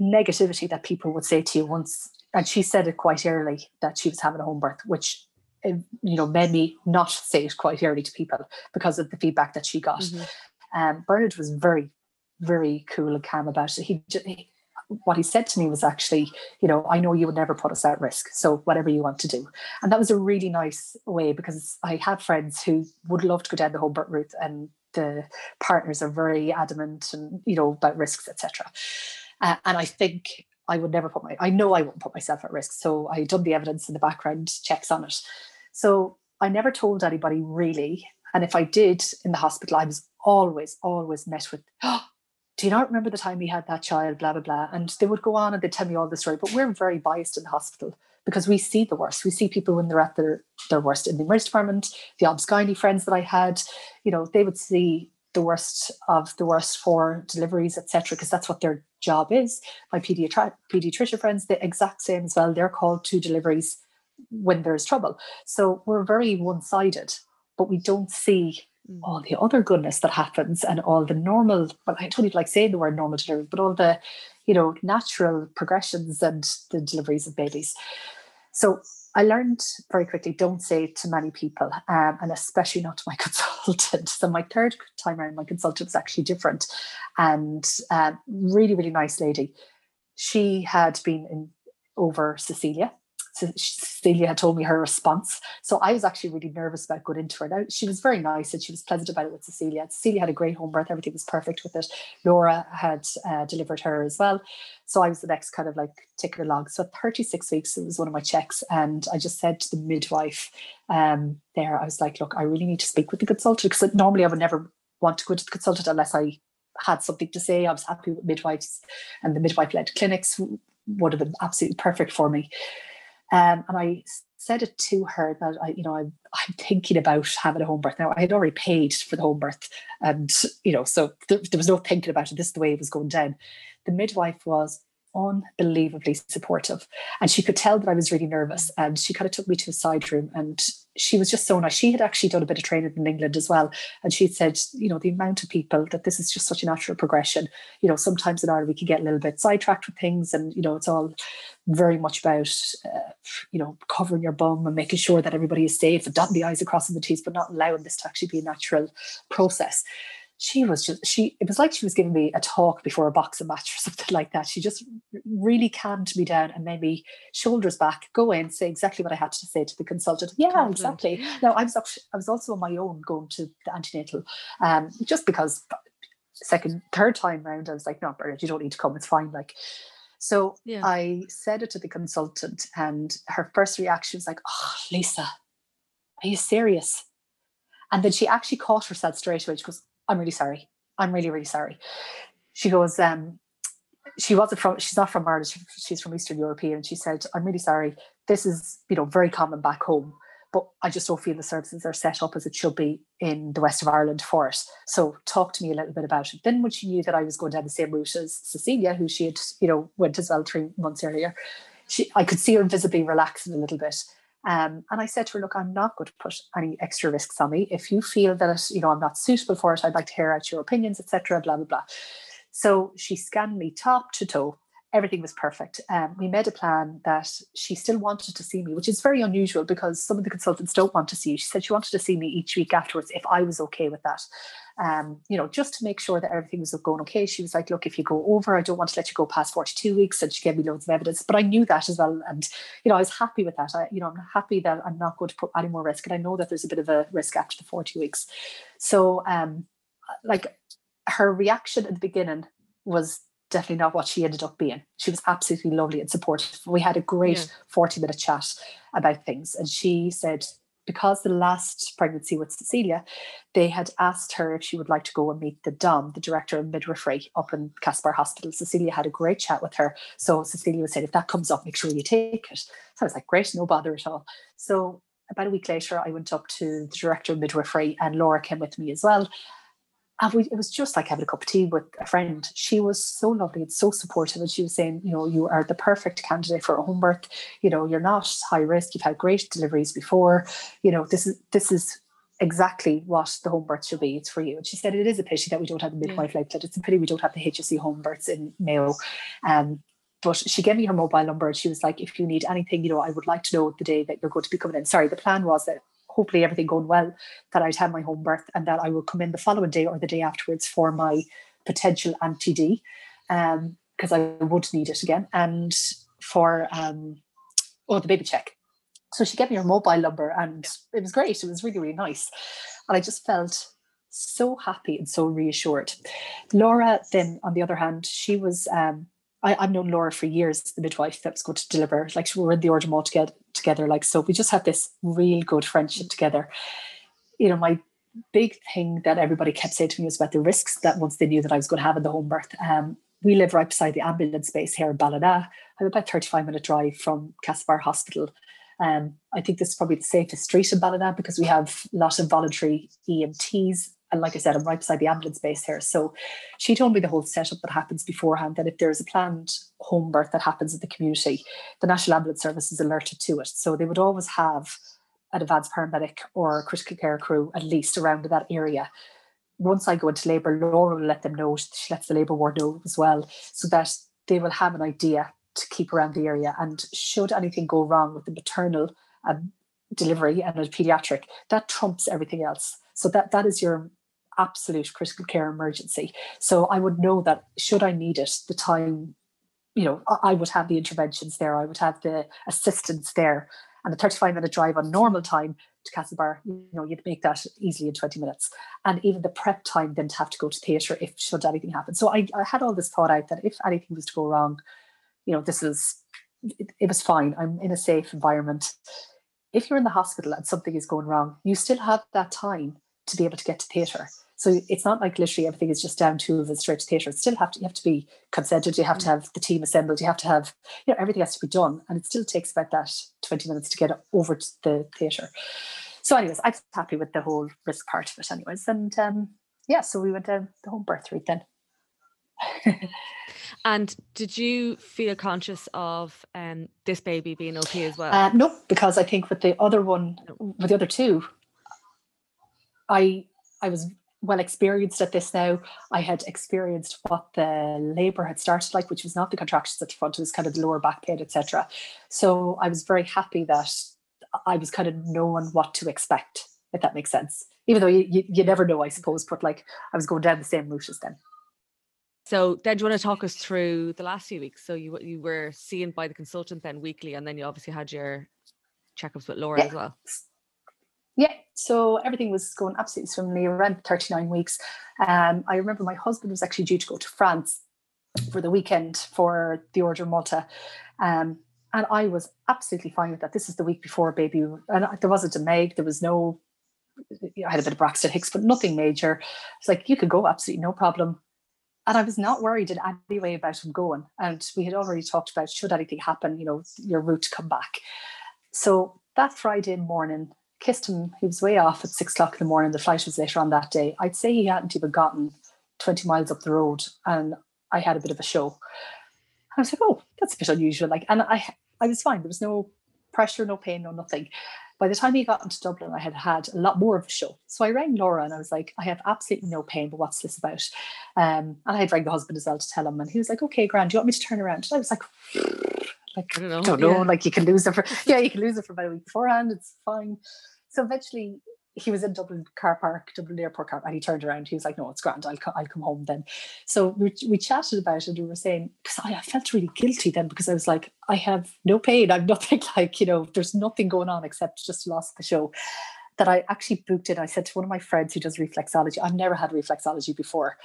negativity that people would say to you once and she said it quite early that she was having a home birth, which you know made me not say it quite early to people because of the feedback that she got. Mm-hmm. Um, Bernard was very, very cool and calm about it. He, he, what he said to me was actually, you know, I know you would never put us at risk, so whatever you want to do. And that was a really nice way because I had friends who would love to go down the home birth route, and the partners are very adamant and you know about risks, etc. Uh, and I think I would never put my, I know I won't put myself at risk. So I done the evidence in the background checks on it. So I never told anybody really. And if I did in the hospital, I was always, always met with, oh, do you not remember the time we had that child, blah, blah, blah. And they would go on and they'd tell me all the story. But we're very biased in the hospital because we see the worst. We see people when they're at their, their worst in the emergency department, the obs friends that I had, you know, they would see the worst of the worst for deliveries, etc., because that's what their job is. My pediatri- pediatrician friends, the exact same as well. They're called to deliveries when there's trouble. So we're very one-sided, but we don't see mm. all the other goodness that happens and all the normal. Well, I don't even like saying the word normal delivery, but all the, you know, natural progressions and the deliveries of babies. So I learned very quickly don't say it to many people, um, and especially not to my consultant. So my third time around, my consultant was actually different, and uh, really, really nice lady. She had been in over Cecilia, Celia had told me her response. So I was actually really nervous about going into her. Now, she was very nice and she was pleasant about it with Cecilia. Cecilia had a great home birth, everything was perfect with it. Laura had uh, delivered her as well. So I was the next kind of like ticking along. So 36 weeks, it was one of my checks. And I just said to the midwife um, there, I was like, look, I really need to speak with the consultant because normally I would never want to go to the consultant unless I had something to say. I was happy with midwives and the midwife led clinics would have been absolutely perfect for me. Um, and I said it to her that I, you know, I'm, I'm thinking about having a home birth. Now I had already paid for the home birth, and you know, so there, there was no thinking about it. This is the way it was going down. The midwife was unbelievably supportive. And she could tell that I was really nervous. And she kind of took me to a side room and she was just so nice. She had actually done a bit of training in England as well. And she said, you know, the amount of people that this is just such a natural progression. You know, sometimes in Ireland we can get a little bit sidetracked with things and, you know, it's all very much about, uh, you know, covering your bum and making sure that everybody is safe and dotting the I's across and the T's, but not allowing this to actually be a natural process she was just she it was like she was giving me a talk before a boxing match or something like that. She just really calmed me down and made me shoulders back go in say exactly what i had to say to the consultant. Yeah Confident. exactly. Now i was actually, i was also on my own going to the antenatal um just because second third time round i was like no Bernard, you don't need to come it's fine like. So yeah. i said it to the consultant and her first reaction was like oh lisa are you serious? And then she actually caught herself straight away she goes I'm really sorry. I'm really, really sorry. She goes, um, she wasn't from, she's not from Ireland, she's from Eastern European. And she said, I'm really sorry. This is, you know, very common back home, but I just don't feel the services are set up as it should be in the west of Ireland for it. So talk to me a little bit about it. Then when she knew that I was going down the same route as Cecilia, who she had, you know, went as well three months earlier, she, I could see her visibly relaxing a little bit. Um, and I said to her, look, I'm not going to put any extra risks on me. If you feel that, you know, I'm not suitable for it, I'd like to hear out your opinions, etc. blah, blah, blah. So she scanned me top to toe everything was perfect. Um, we made a plan that she still wanted to see me, which is very unusual because some of the consultants don't want to see you. She said she wanted to see me each week afterwards if I was okay with that. Um, you know, just to make sure that everything was going okay. She was like, look, if you go over, I don't want to let you go past 42 weeks. And she gave me loads of evidence, but I knew that as well. And, you know, I was happy with that. I, you know, I'm happy that I'm not going to put any more risk. And I know that there's a bit of a risk after the 40 weeks. So, um, like her reaction at the beginning was definitely not what she ended up being. She was absolutely lovely and supportive. We had a great yeah. 40 minute chat about things. And she said, because the last pregnancy with Cecilia, they had asked her if she would like to go and meet the DOM, the director of midwifery up in Castlebar Hospital. Cecilia had a great chat with her. So Cecilia was saying, if that comes up, make sure you take it. So I was like, great, no bother at all. So about a week later, I went up to the director of midwifery and Laura came with me as well we, it was just like having a cup of tea with a friend. She was so lovely and so supportive. And she was saying, you know, you are the perfect candidate for a home birth. You know, you're not high risk. You've had great deliveries before. You know, this is this is exactly what the home birth should be. It's for you. And she said it is a pity that we don't have the midwife yeah. outlet. It's a pity we don't have the HSE home births in Mayo. Um, but she gave me her mobile number and she was like, if you need anything, you know, I would like to know the day that you're going to be coming in. Sorry, the plan was that hopefully everything going well, that I'd have my home birth and that I will come in the following day or the day afterwards for my potential anti-D because um, I would need it again and for um, oh the baby check. So she gave me her mobile number and it was great. It was really, really nice. And I just felt so happy and so reassured. Laura, then, on the other hand, she was um, I, have known Laura for years, the midwife that was going to deliver. Like we were in the order all together, together. Like so, we just had this real good friendship together. You know, my big thing that everybody kept saying to me was about the risks that once they knew that I was going to have in the home birth. Um, we live right beside the ambulance base here in Ballina. I'm about 35 minute drive from Castlebar Hospital. Um, I think this is probably the safest street in Ballina because we have a lot of voluntary EMTs and like I said, I'm right beside the ambulance base here. So she told me the whole setup that happens beforehand that if there is a planned home birth that happens in the community, the National Ambulance Service is alerted to it. So they would always have an advanced paramedic or critical care crew at least around that area. Once I go into labour, Laura will let them know. She lets the labour ward know as well, so that they will have an idea to keep around the area. And should anything go wrong with the maternal um, delivery and a paediatric, that trumps everything else. So that that is your absolute critical care emergency. So I would know that should I need it, the time, you know, I would have the interventions there, I would have the assistance there. And a 35 minute drive on normal time to Castlebar, you know, you'd make that easily in 20 minutes. And even the prep time then to have to go to theatre if should anything happen. So I, I had all this thought out that if anything was to go wrong, you know, this is it, it was fine. I'm in a safe environment. If you're in the hospital and something is going wrong, you still have that time to be able to get to theatre. So it's not like literally everything is just down to the straight to theatre. It still have to you have to be consented, you have to have the team assembled, you have to have, you know, everything has to be done. And it still takes about that 20 minutes to get over to the theatre. So, anyways, I'm happy with the whole risk part of it, anyways. And um, yeah, so we went down the home birth route then. And did you feel conscious of um, this baby being okay as well? Uh, no, because I think with the other one, with the other two, I I was well experienced at this now. I had experienced what the labour had started like, which was not the contractions at the front, it was kind of the lower back pain, etc. So I was very happy that I was kind of knowing what to expect, if that makes sense. Even though you, you, you never know, I suppose, but like I was going down the same route as them. So then, do you want to talk us through the last few weeks? So you you were seen by the consultant then weekly, and then you obviously had your checkups with Laura yeah. as well. Yeah, so everything was going absolutely swimmingly around 39 weeks. Um, I remember my husband was actually due to go to France for the weekend for the Order Malta. Um, and I was absolutely fine with that. This is the week before baby, and there wasn't a Meg, there was no, I had a bit of Braxton Hicks, but nothing major. It's like, you could go, absolutely no problem. And I was not worried in any way about him going. And we had already talked about should anything happen, you know, your route to come back. So that Friday morning, kissed him. He was way off at six o'clock in the morning. The flight was later on that day. I'd say he hadn't even gotten 20 miles up the road and I had a bit of a show. I was like, oh, that's a bit unusual. Like, and I, I was fine. There was no pressure, no pain, no nothing. By the time he got into Dublin, I had had a lot more of a show. So I rang Laura and I was like, I have absolutely no pain, but what's this about? Um, and I had rang the husband as well to tell him. And he was like, okay, Grand, do you want me to turn around? And I was like, like, I don't know. Don't know. Yeah. Like you can lose it for yeah, you can lose it for about a week beforehand. It's fine. So eventually he was in Dublin car park, Dublin airport car, and he turned around. He was like, "No, it's grand. I'll co- I'll come home then." So we, we chatted about it. and We were saying because I, I, felt really guilty then because I was like, I have no pain. I'm nothing like you know. There's nothing going on except just lost the show. That I actually booked it. I said to one of my friends who does reflexology. I've never had reflexology before.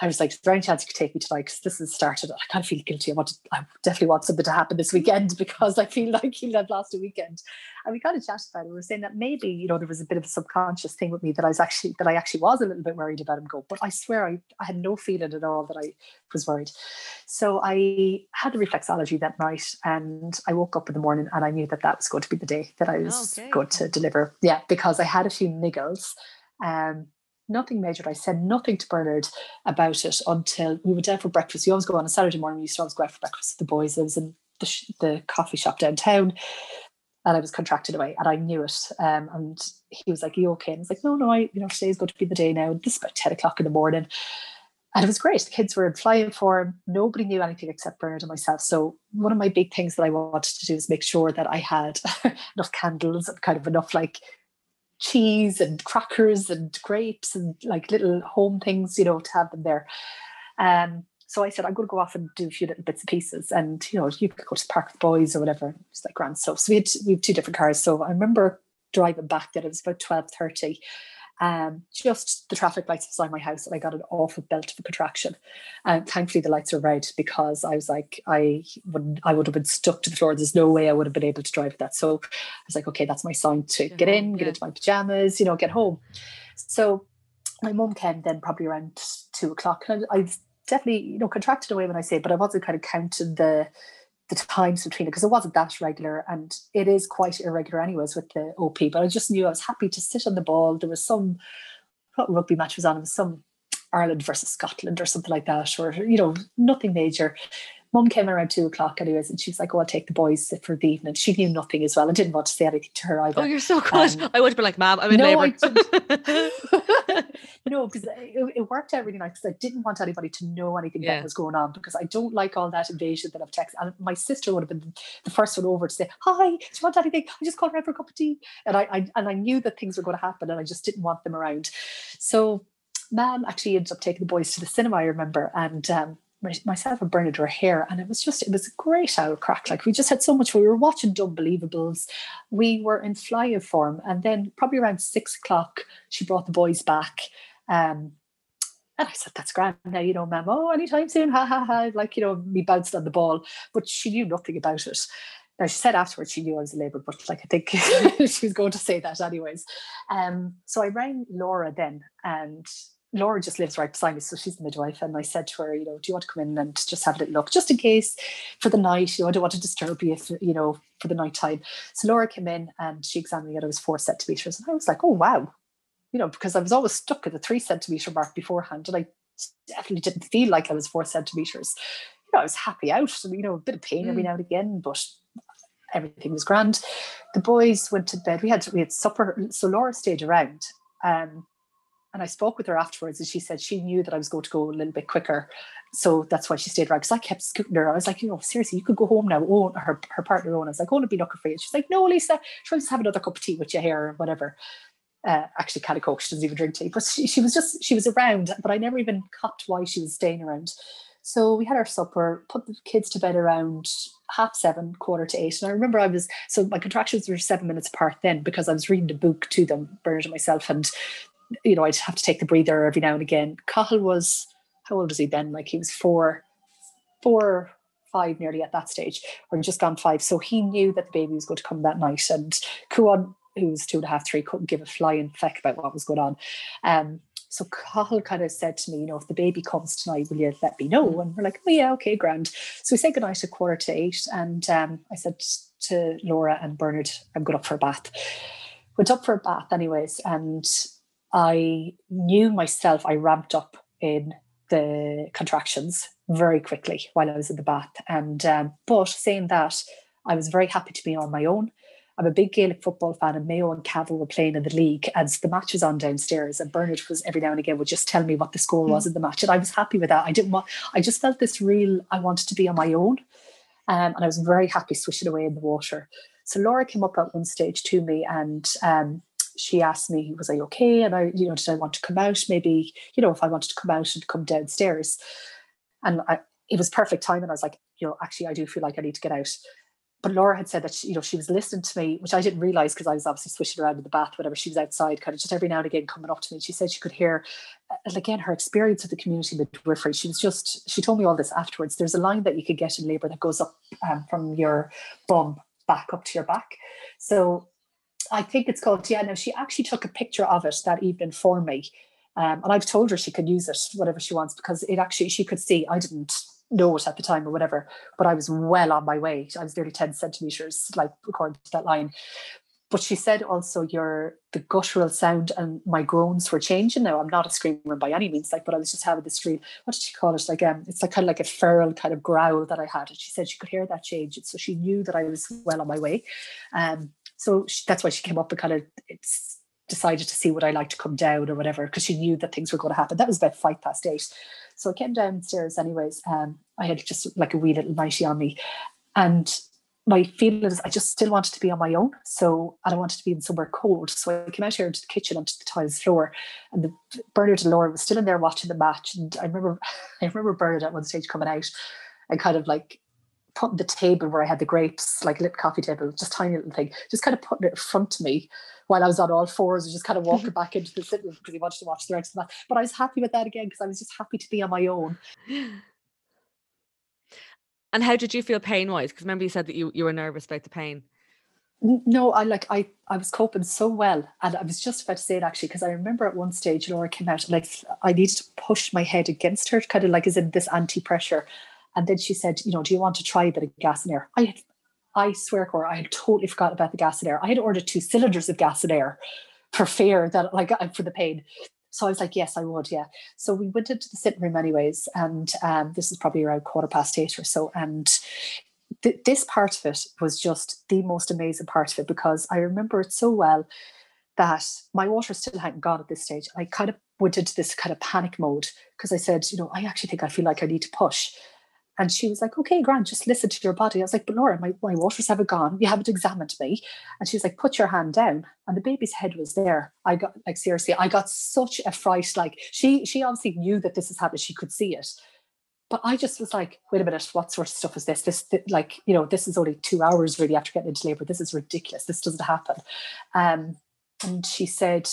I was like, is there any chance you could take me tonight? Because this has started. I kind of feel guilty. I want to, I definitely want something to happen this weekend because I feel like he'll have lost a weekend. And we kind of chatted about it. We were saying that maybe, you know, there was a bit of a subconscious thing with me that I was actually, that I actually was a little bit worried about him go. But I swear I, I had no feeling at all that I was worried. So I had the reflexology that night and I woke up in the morning and I knew that that was going to be the day that I was okay. going to deliver. Yeah, because I had a few niggles. Um, nothing major. I said nothing to Bernard about it until we went out for breakfast. We always go on a Saturday morning. We used to always go out for breakfast with the boys. I was in the, sh- the coffee shop downtown and I was contracted away and I knew it. Um, and he was like, you okay? And I was like, No, no, I, you know, today's going to be the day now. This is about 10 o'clock in the morning. And it was great. The kids were in flying form. Nobody knew anything except Bernard and myself. So one of my big things that I wanted to do is make sure that I had enough candles and kind of enough like cheese and crackers and grapes and like little home things, you know, to have them there. Um, so I said, I'm going to go off and do a few little bits and pieces. And, you know, you could go to the park with boys or whatever. It's like grand stuff. So we had, we had two different cars. So I remember driving back that it was about 12.30 um, just the traffic lights beside my house, and I got an awful belt of a contraction. And thankfully, the lights were red because I was like, I would, I would have been stuck to the floor. There's no way I would have been able to drive that. So I was like, okay, that's my sign to get in, get into my pajamas, you know, get home. So my mum came then probably around two o'clock, and I, I definitely, you know, contracted away when I say, but I wasn't kind of counting the the times between it because it wasn't that regular and it is quite irregular anyways with the OP. But I just knew I was happy to sit on the ball. There was some what rugby match was on, it was some Ireland versus Scotland or something like that, or you know, nothing major mum came around two o'clock anyways and she was like, Oh, I'll take the boys for the evening. She knew nothing as well and didn't want to say anything to her either. Oh, you're so good. Um, I would have been like, Mom, I'm in no, labour. no, because it, it, worked out really nice because I didn't want anybody to know anything yeah. that was going on because I don't like all that invasion that I've texted. And my sister would have been the first one over to say, Hi, do you want anything? I just called around for a cup of tea. And I, I and I knew that things were going to happen and I just didn't want them around. So Mom actually ended up taking the boys to the cinema, I remember, and um, myself and Bernard were here, and it was just it was a great old crack. Like we just had so much. We were watching Unbelievables, we were in flying form, and then probably around six o'clock, she brought the boys back. Um, and I said, "That's grand now, you know, ma'am. Oh, anytime soon, ha ha ha!" Like you know, me bounced on the ball, but she knew nothing about it. Now she said afterwards she knew I was a labour, but like I think she was going to say that anyways. Um, so I rang Laura then, and Laura just lives right beside me, so she's the midwife. And I said to her, you know, do you want to come in and just have a little look, just in case for the night? You know, I don't want to disturb you, if, you know, for the night time. So Laura came in and she examined me, and it was four centimeters, and I was like, oh wow, you know, because I was always stuck at the three centimeter mark beforehand, and I definitely didn't feel like I was four centimeters. you know, I was happy out, you know, a bit of pain every mm. now and again, but everything was grand. The boys went to bed. We had we had supper. So Laura stayed around. Um, and I spoke with her afterwards, and she said she knew that I was going to go a little bit quicker, so that's why she stayed around. Because I kept scooting her. I was like, you know, seriously, you could go home now. Oh, her her partner Owen. I was like, oh, to be looking for you. She's like, no, Lisa, try to have another cup of tea with your hair or whatever. Uh, actually, Cali Coke. She doesn't even drink tea, but she, she was just she was around. But I never even caught why she was staying around. So we had our supper, put the kids to bed around half seven, quarter to eight. And I remember I was, so my contractions were seven minutes apart then because I was reading the book to them, Bernard and myself. And, you know, I'd have to take the breather every now and again. Cathal was, how old was he then? Like he was four, four, five nearly at that stage, or just gone five. So he knew that the baby was going to come that night. And Cuan, who was two and a half, three, couldn't give a flying feck about what was going on. Um, so Cathal kind of said to me, you know, if the baby comes tonight, will you let me know? And we're like, oh yeah, okay, grand. So we said goodnight at quarter to eight. And um, I said to Laura and Bernard, I'm going up for a bath. Went up for a bath anyways. And I knew myself, I ramped up in the contractions very quickly while I was in the bath. And um, but saying that, I was very happy to be on my own. I'm a big Gaelic football fan, and Mayo and Cavan were playing in the league, and the match was on downstairs. And Bernard was every now and again would just tell me what the score was mm. in the match, and I was happy with that. I didn't want. I just felt this real. I wanted to be on my own, um, and I was very happy swishing away in the water. So Laura came up at one stage to me, and um, she asked me, "Was I okay?" And I, you know, did I want to come out? Maybe, you know, if I wanted to come out and come downstairs, and I, it was perfect time. And I was like, you know, actually, I do feel like I need to get out but Laura had said that she, you know she was listening to me, which I didn't realize because I was obviously swishing around in the bath, whatever. She was outside, kind of just every now and again coming up to me. She said she could hear, and again, her experience of the community midwifery. She was just she told me all this afterwards. There's a line that you could get in labour that goes up um, from your bum back up to your back. So I think it's called yeah. Now she actually took a picture of it that evening for me. Um, and I've told her she could use it, whatever she wants, because it actually she could see. I didn't know it at the time or whatever, but I was well on my way. I was nearly 10 centimeters, like according to that line. But she said also your the guttural sound and my groans were changing. Now I'm not a screamer by any means, like, but I was just having this real what did she call it? Like um it's like kind of like a feral kind of growl that I had. And she said she could hear that change. So she knew that I was well on my way. Um so she, that's why she came up and kind of decided to see would I like to come down or whatever, because she knew that things were going to happen. That was about five past eight. So I came downstairs anyways. Um, I had just like a wee little nightie on me. And my feeling is I just still wanted to be on my own. So and I wanted to be in somewhere cold. So I came out here into the kitchen onto the tiles floor and the Bernard and Laura was still in there watching the match. And I remember I remember Bernard at one stage coming out and kind of like putting the table where I had the grapes, like lit coffee table, just tiny little thing, just kind of putting it in front of me while I was on all fours and just kind of walking back into the sitting room because he wanted to watch the rest of that. But I was happy with that again because I was just happy to be on my own. And how did you feel pain wise? Because remember you said that you, you were nervous about the pain. No, I like I I was coping so well, and I was just about to say it actually because I remember at one stage Laura came out like I needed to push my head against her, kind of like as in this anti pressure, and then she said, you know, do you want to try a bit of gas and air? I had, I swear, Cora, I had totally forgot about the gas and air. I had ordered two cylinders of gas and air for fear that, like, for the pain. So I was like, yes, I would, yeah. So we went into the sitting room, anyways, and um, this is probably around quarter past eight or so. And th- this part of it was just the most amazing part of it because I remember it so well that my water still hadn't gone at this stage. I kind of went into this kind of panic mode because I said, you know, I actually think I feel like I need to push. And she was like, okay, Grant, just listen to your body. I was like, but Laura, my, my waters haven't gone. You haven't examined me. And she was like, put your hand down. And the baby's head was there. I got like seriously, I got such a fright. Like she she obviously knew that this is happening. She could see it. But I just was like, wait a minute, what sort of stuff is this? This, like, you know, this is only two hours really after getting into labor. This is ridiculous. This doesn't happen. Um, and she said,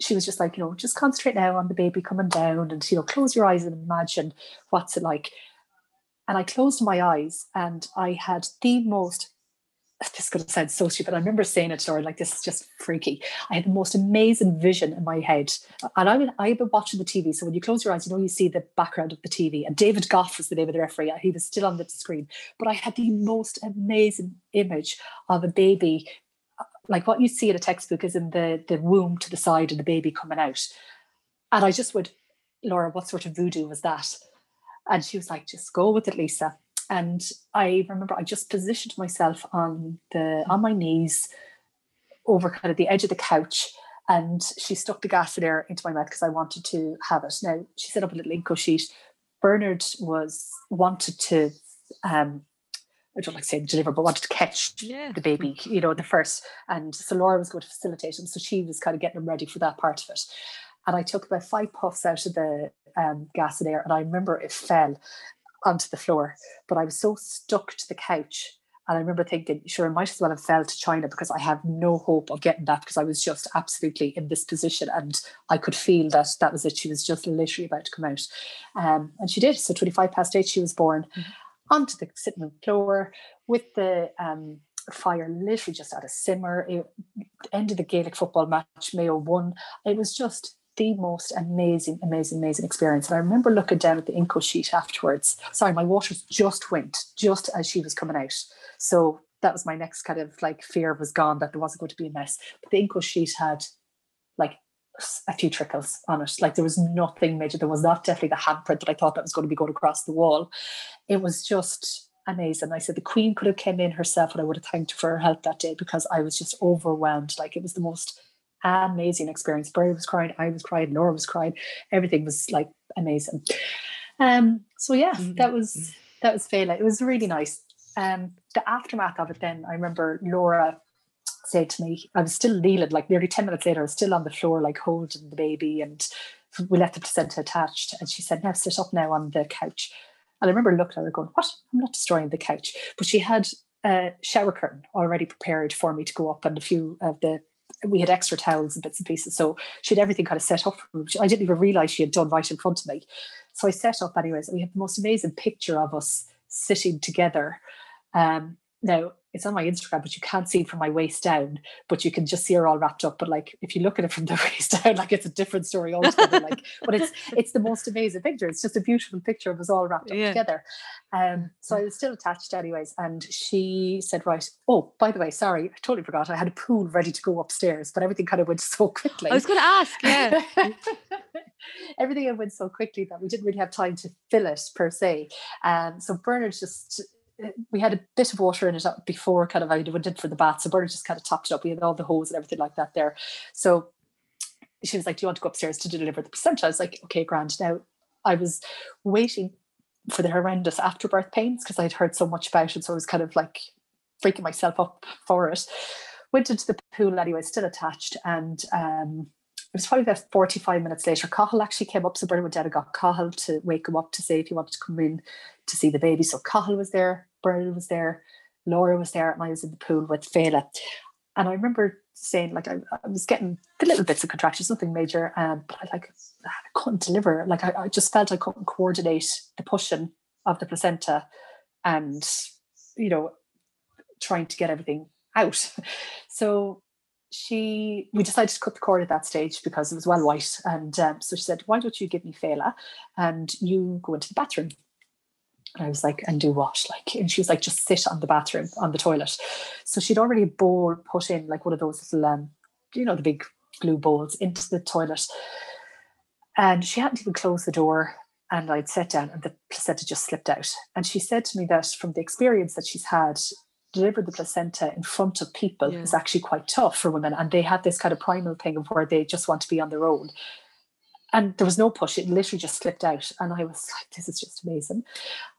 she was just like, you know, just concentrate now on the baby coming down and, you know, close your eyes and imagine what's it like. And I closed my eyes and I had the most this to sound so stupid. I remember saying it to her like this is just freaky. I had the most amazing vision in my head, and I I've been watching the TV. So when you close your eyes, you know you see the background of the TV. And David Gough was the name of the referee. He was still on the screen, but I had the most amazing image of a baby, uh, like what you see in a textbook, is in the the womb to the side and the baby coming out. And I just would, Laura, what sort of voodoo was that? And she was like, just go with it, Lisa. And I remember I just positioned myself on the on my knees over kind of the edge of the couch and she stuck the gas there into my mouth because I wanted to have it. Now she set up a little Inco sheet. Bernard was wanted to um I don't like saying deliver, but wanted to catch yeah. the baby, you know, the first. And so Laura was going to facilitate him. So she was kind of getting him ready for that part of it. And I took about five puffs out of the um, Gasolair and I remember it fell onto the floor. But I was so stuck to the couch and I remember thinking, sure, I might as well have fell to China because I have no hope of getting that because I was just absolutely in this position and I could feel that that was it. She was just literally about to come out. Um, and she did. So 25 past eight, she was born mm-hmm. onto the sitting room floor with the um, fire literally just at a simmer. It, end of the Gaelic football match, Mayo won. It was just the most amazing, amazing, amazing experience. And I remember looking down at the Inco sheet afterwards. Sorry, my waters just went just as she was coming out. So that was my next kind of like fear was gone that there wasn't going to be a mess. But the Inco sheet had like a few trickles on it. Like there was nothing major. There was not definitely the handprint that I thought that was going to be going across the wall. It was just amazing. I said the Queen could have came in herself and I would have thanked her for her help that day because I was just overwhelmed. Like it was the most amazing experience. Barry was crying, I was crying, Laura was crying. Everything was like amazing. Um, so yeah, mm-hmm. that was that was Fela. It was really nice. Um, the aftermath of it then, I remember Laura said to me, I was still kneeling, like nearly 10 minutes later, I was still on the floor, like holding the baby, and we left the placenta attached. And she said, Now sit up now on the couch. And I remember looking at her going, What? I'm not destroying the couch. But she had a shower curtain already prepared for me to go up and a few of the we had extra towels and bits and pieces. So she had everything kind of set up. I didn't even realize she had done right in front of me. So I set up anyways. And we have the most amazing picture of us sitting together. Um, now, it's on my Instagram, but you can't see it from my waist down, but you can just see her all wrapped up. But like if you look at it from the waist down, like it's a different story altogether. like, but it's it's the most amazing picture. It's just a beautiful picture of us all wrapped up yeah. together. Um, so I was still attached anyways. And she said, Right, oh, by the way, sorry, I totally forgot. I had a pool ready to go upstairs, but everything kind of went so quickly. I was gonna ask, yeah. everything went so quickly that we didn't really have time to fill it per se. Um, so Bernard just we had a bit of water in it before kind of I did for the bath. So Bernard just kind of topped it up. We had all the hose and everything like that there. So she was like, Do you want to go upstairs to deliver the placenta? I was like, Okay, grand. Now I was waiting for the horrendous afterbirth pains because I'd heard so much about it. So I was kind of like freaking myself up for it. Went into the pool anyway, still attached. And um, it was probably about 45 minutes later. Cathal actually came up. So Bernard went down and got Cathal to wake him up to say if he wanted to come in to see the baby. So Cathal was there, Bernard was there, Laura was there, and I was in the pool with Fela. And I remember saying, like, I, I was getting the little bits of contractions, nothing major, um, but I like I couldn't deliver. Like, I, I just felt I couldn't coordinate the pushing of the placenta, and you know, trying to get everything out. So she we decided to cut the cord at that stage because it was well white and um, so she said why don't you give me Fela and you go into the bathroom and I was like, and do what? Like, and she was like, just sit on the bathroom, on the toilet. So she'd already bowl put in, like one of those little, um, you know, the big glue bowls into the toilet. And she hadn't even closed the door. And I'd sat down and the placenta just slipped out. And she said to me that from the experience that she's had, deliver the placenta in front of people yeah. is actually quite tough for women. And they had this kind of primal thing of where they just want to be on their own and there was no push it literally just slipped out and i was like this is just amazing.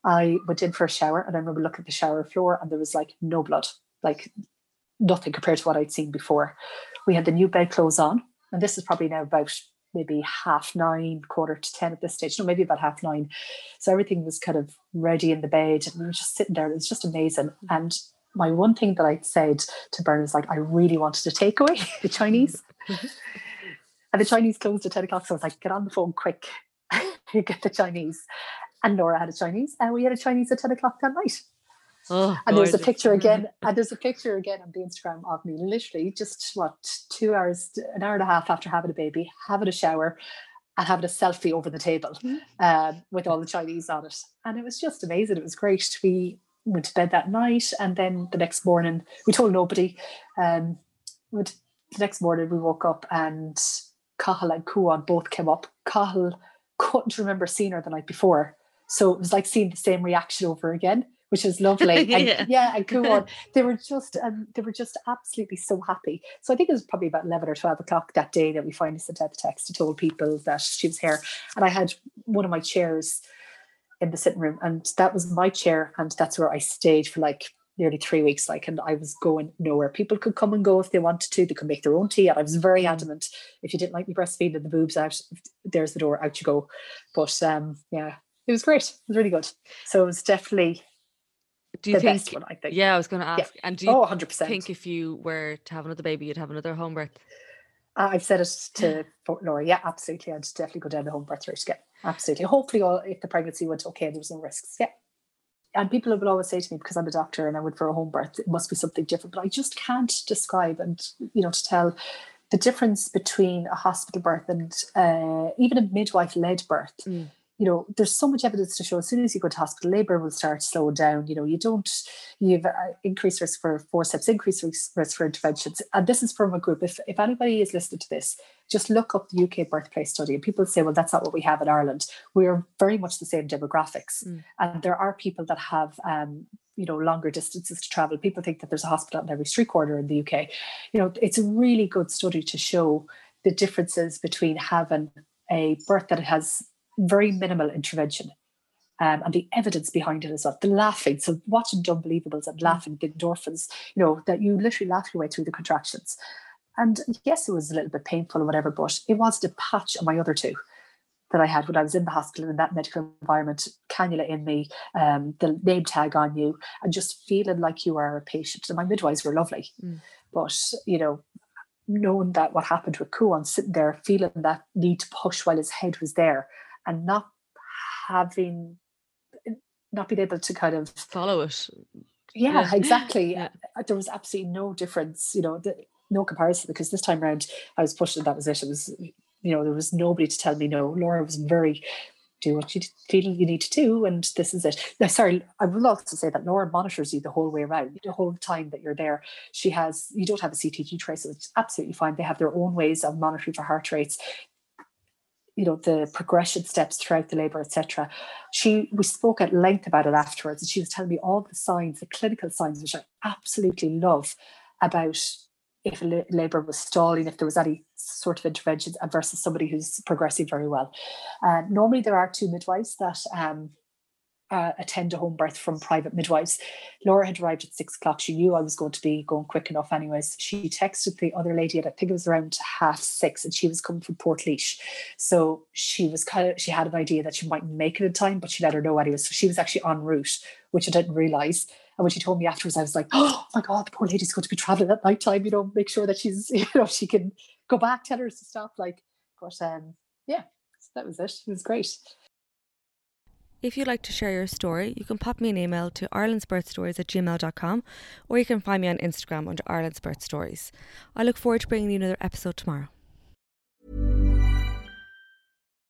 I went in for a shower and i remember looking at the shower floor and there was like no blood like nothing compared to what i'd seen before. We had the new bed clothes on and this is probably now about maybe half nine quarter to ten at this stage no maybe about half nine. So everything was kind of ready in the bed and we were just sitting there it was just amazing. Mm. And my one thing that I'd said to Bernard was like i really wanted to take away the chinese mm-hmm. And the Chinese closed at 10 o'clock. So I was like, get on the phone quick. get the Chinese. And Nora had a Chinese. And we had a Chinese at 10 o'clock that night. Oh, and there's a picture again, and there's a picture again on the Instagram of me, literally just what two hours, an hour and a half after having a baby, having a shower, and having a selfie over the table mm-hmm. um, with all the Chinese on it. And it was just amazing. It was great. We went to bed that night, and then the next morning, we told nobody. Um, the next morning, we woke up and Cathal and Cuan both came up. Cathal couldn't remember seeing her the night before. So it was like seeing the same reaction over again, which was lovely. yeah. And, yeah, and on. They were just um, they were just absolutely so happy. So I think it was probably about eleven or twelve o'clock that day that we finally sent out the text to told people that she was here. And I had one of my chairs in the sitting room, and that was my chair, and that's where I stayed for like nearly three weeks. Like, and I was going nowhere. People could come and go if they wanted to. They could make their own tea, and I was very Mm. adamant. If you didn't like me breastfeeding the boobs out, there's the door. Out you go. But um, yeah, it was great. It was really good. So it was definitely Do you the think? best one. I think. Yeah, I was going to Yeah. ask. And do you Oh, 100 percent. think if you were to have another baby, you'd have another home birth? Uh, I've said it to Laura. Yeah, absolutely. I'd definitely go down the home birth route. Yeah, absolutely. Hopefully, all, if the pregnancy went okay, there was no risks. Yeah. And people would always say to me, because I'm a doctor and I went for a home birth, it must be something different. But I just can't describe and, you know, to tell the difference between a hospital birth and uh, even a midwife led birth. Mm. You know, there's so much evidence to show as soon as you go to hospital, labour will start slowing down. You know, you don't, you have uh, increased risk for forceps, increased risk, risk for interventions. And this is from a group. If, if anybody is listening to this, just look up the UK birthplace study. And people say, well, that's not what we have in Ireland. We are very much the same demographics. Mm. And there are people that have, um, you know, longer distances to travel. People think that there's a hospital in every street corner in the UK. You know, it's a really good study to show the differences between having a birth that has very minimal intervention um, and the evidence behind it as well. The laughing, so watching Unbelievables and laughing, the endorphins, you know, that you literally laugh your way through the contractions. And yes, it was a little bit painful or whatever, but it was the patch on my other two that I had when I was in the hospital in that medical environment, cannula in me, um, the name tag on you, and just feeling like you are a patient. And my midwives were lovely, Mm. but you know, knowing that what happened with Cuan, sitting there feeling that need to push while his head was there, and not having, not being able to kind of Follow it. yeah, Yeah. exactly. Yeah. There was absolutely no difference, you know, the, no comparison because this time around I was pushed in that was It It was, you know, there was nobody to tell me no. Laura was very, do what you feel you need to do, and this is it. Now, sorry, I will also say that Laura monitors you the whole way around, the whole time that you're there. She has, you don't have a CTG tracer, which is absolutely fine. They have their own ways of monitoring for heart rates you know the progression steps throughout the labor etc she we spoke at length about it afterwards and she was telling me all the signs the clinical signs which i absolutely love about if labor was stalling if there was any sort of interventions uh, versus somebody who's progressing very well uh, normally there are two midwives that um, uh, attend a home birth from private midwives. Laura had arrived at six o'clock. She knew I was going to be going quick enough, anyways. She texted the other lady at I think it was around half six, and she was coming from Portlaoise. So she was kind of she had an idea that she might make it in time, but she let her know anyway. So she was actually en route, which I didn't realize. And when she told me afterwards, I was like, "Oh my god, the poor lady's going to be traveling at night time. You know, make sure that she's you know she can go back, tell her to stop." Like, but um, yeah, so that was it. It was great. If you'd like to share your story, you can pop me an email to irelandsbirthstories at gmail.com or you can find me on Instagram under Ireland's Birth Stories. I look forward to bringing you another episode tomorrow.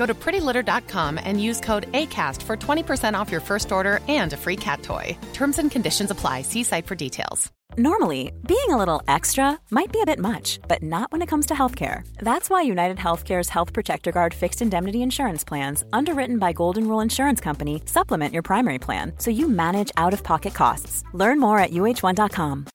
Go to prettylitter.com and use code ACAST for 20% off your first order and a free cat toy. Terms and conditions apply. See site for details. Normally, being a little extra might be a bit much, but not when it comes to healthcare. That's why United Healthcare's Health Protector Guard fixed indemnity insurance plans, underwritten by Golden Rule Insurance Company, supplement your primary plan so you manage out of pocket costs. Learn more at uh1.com.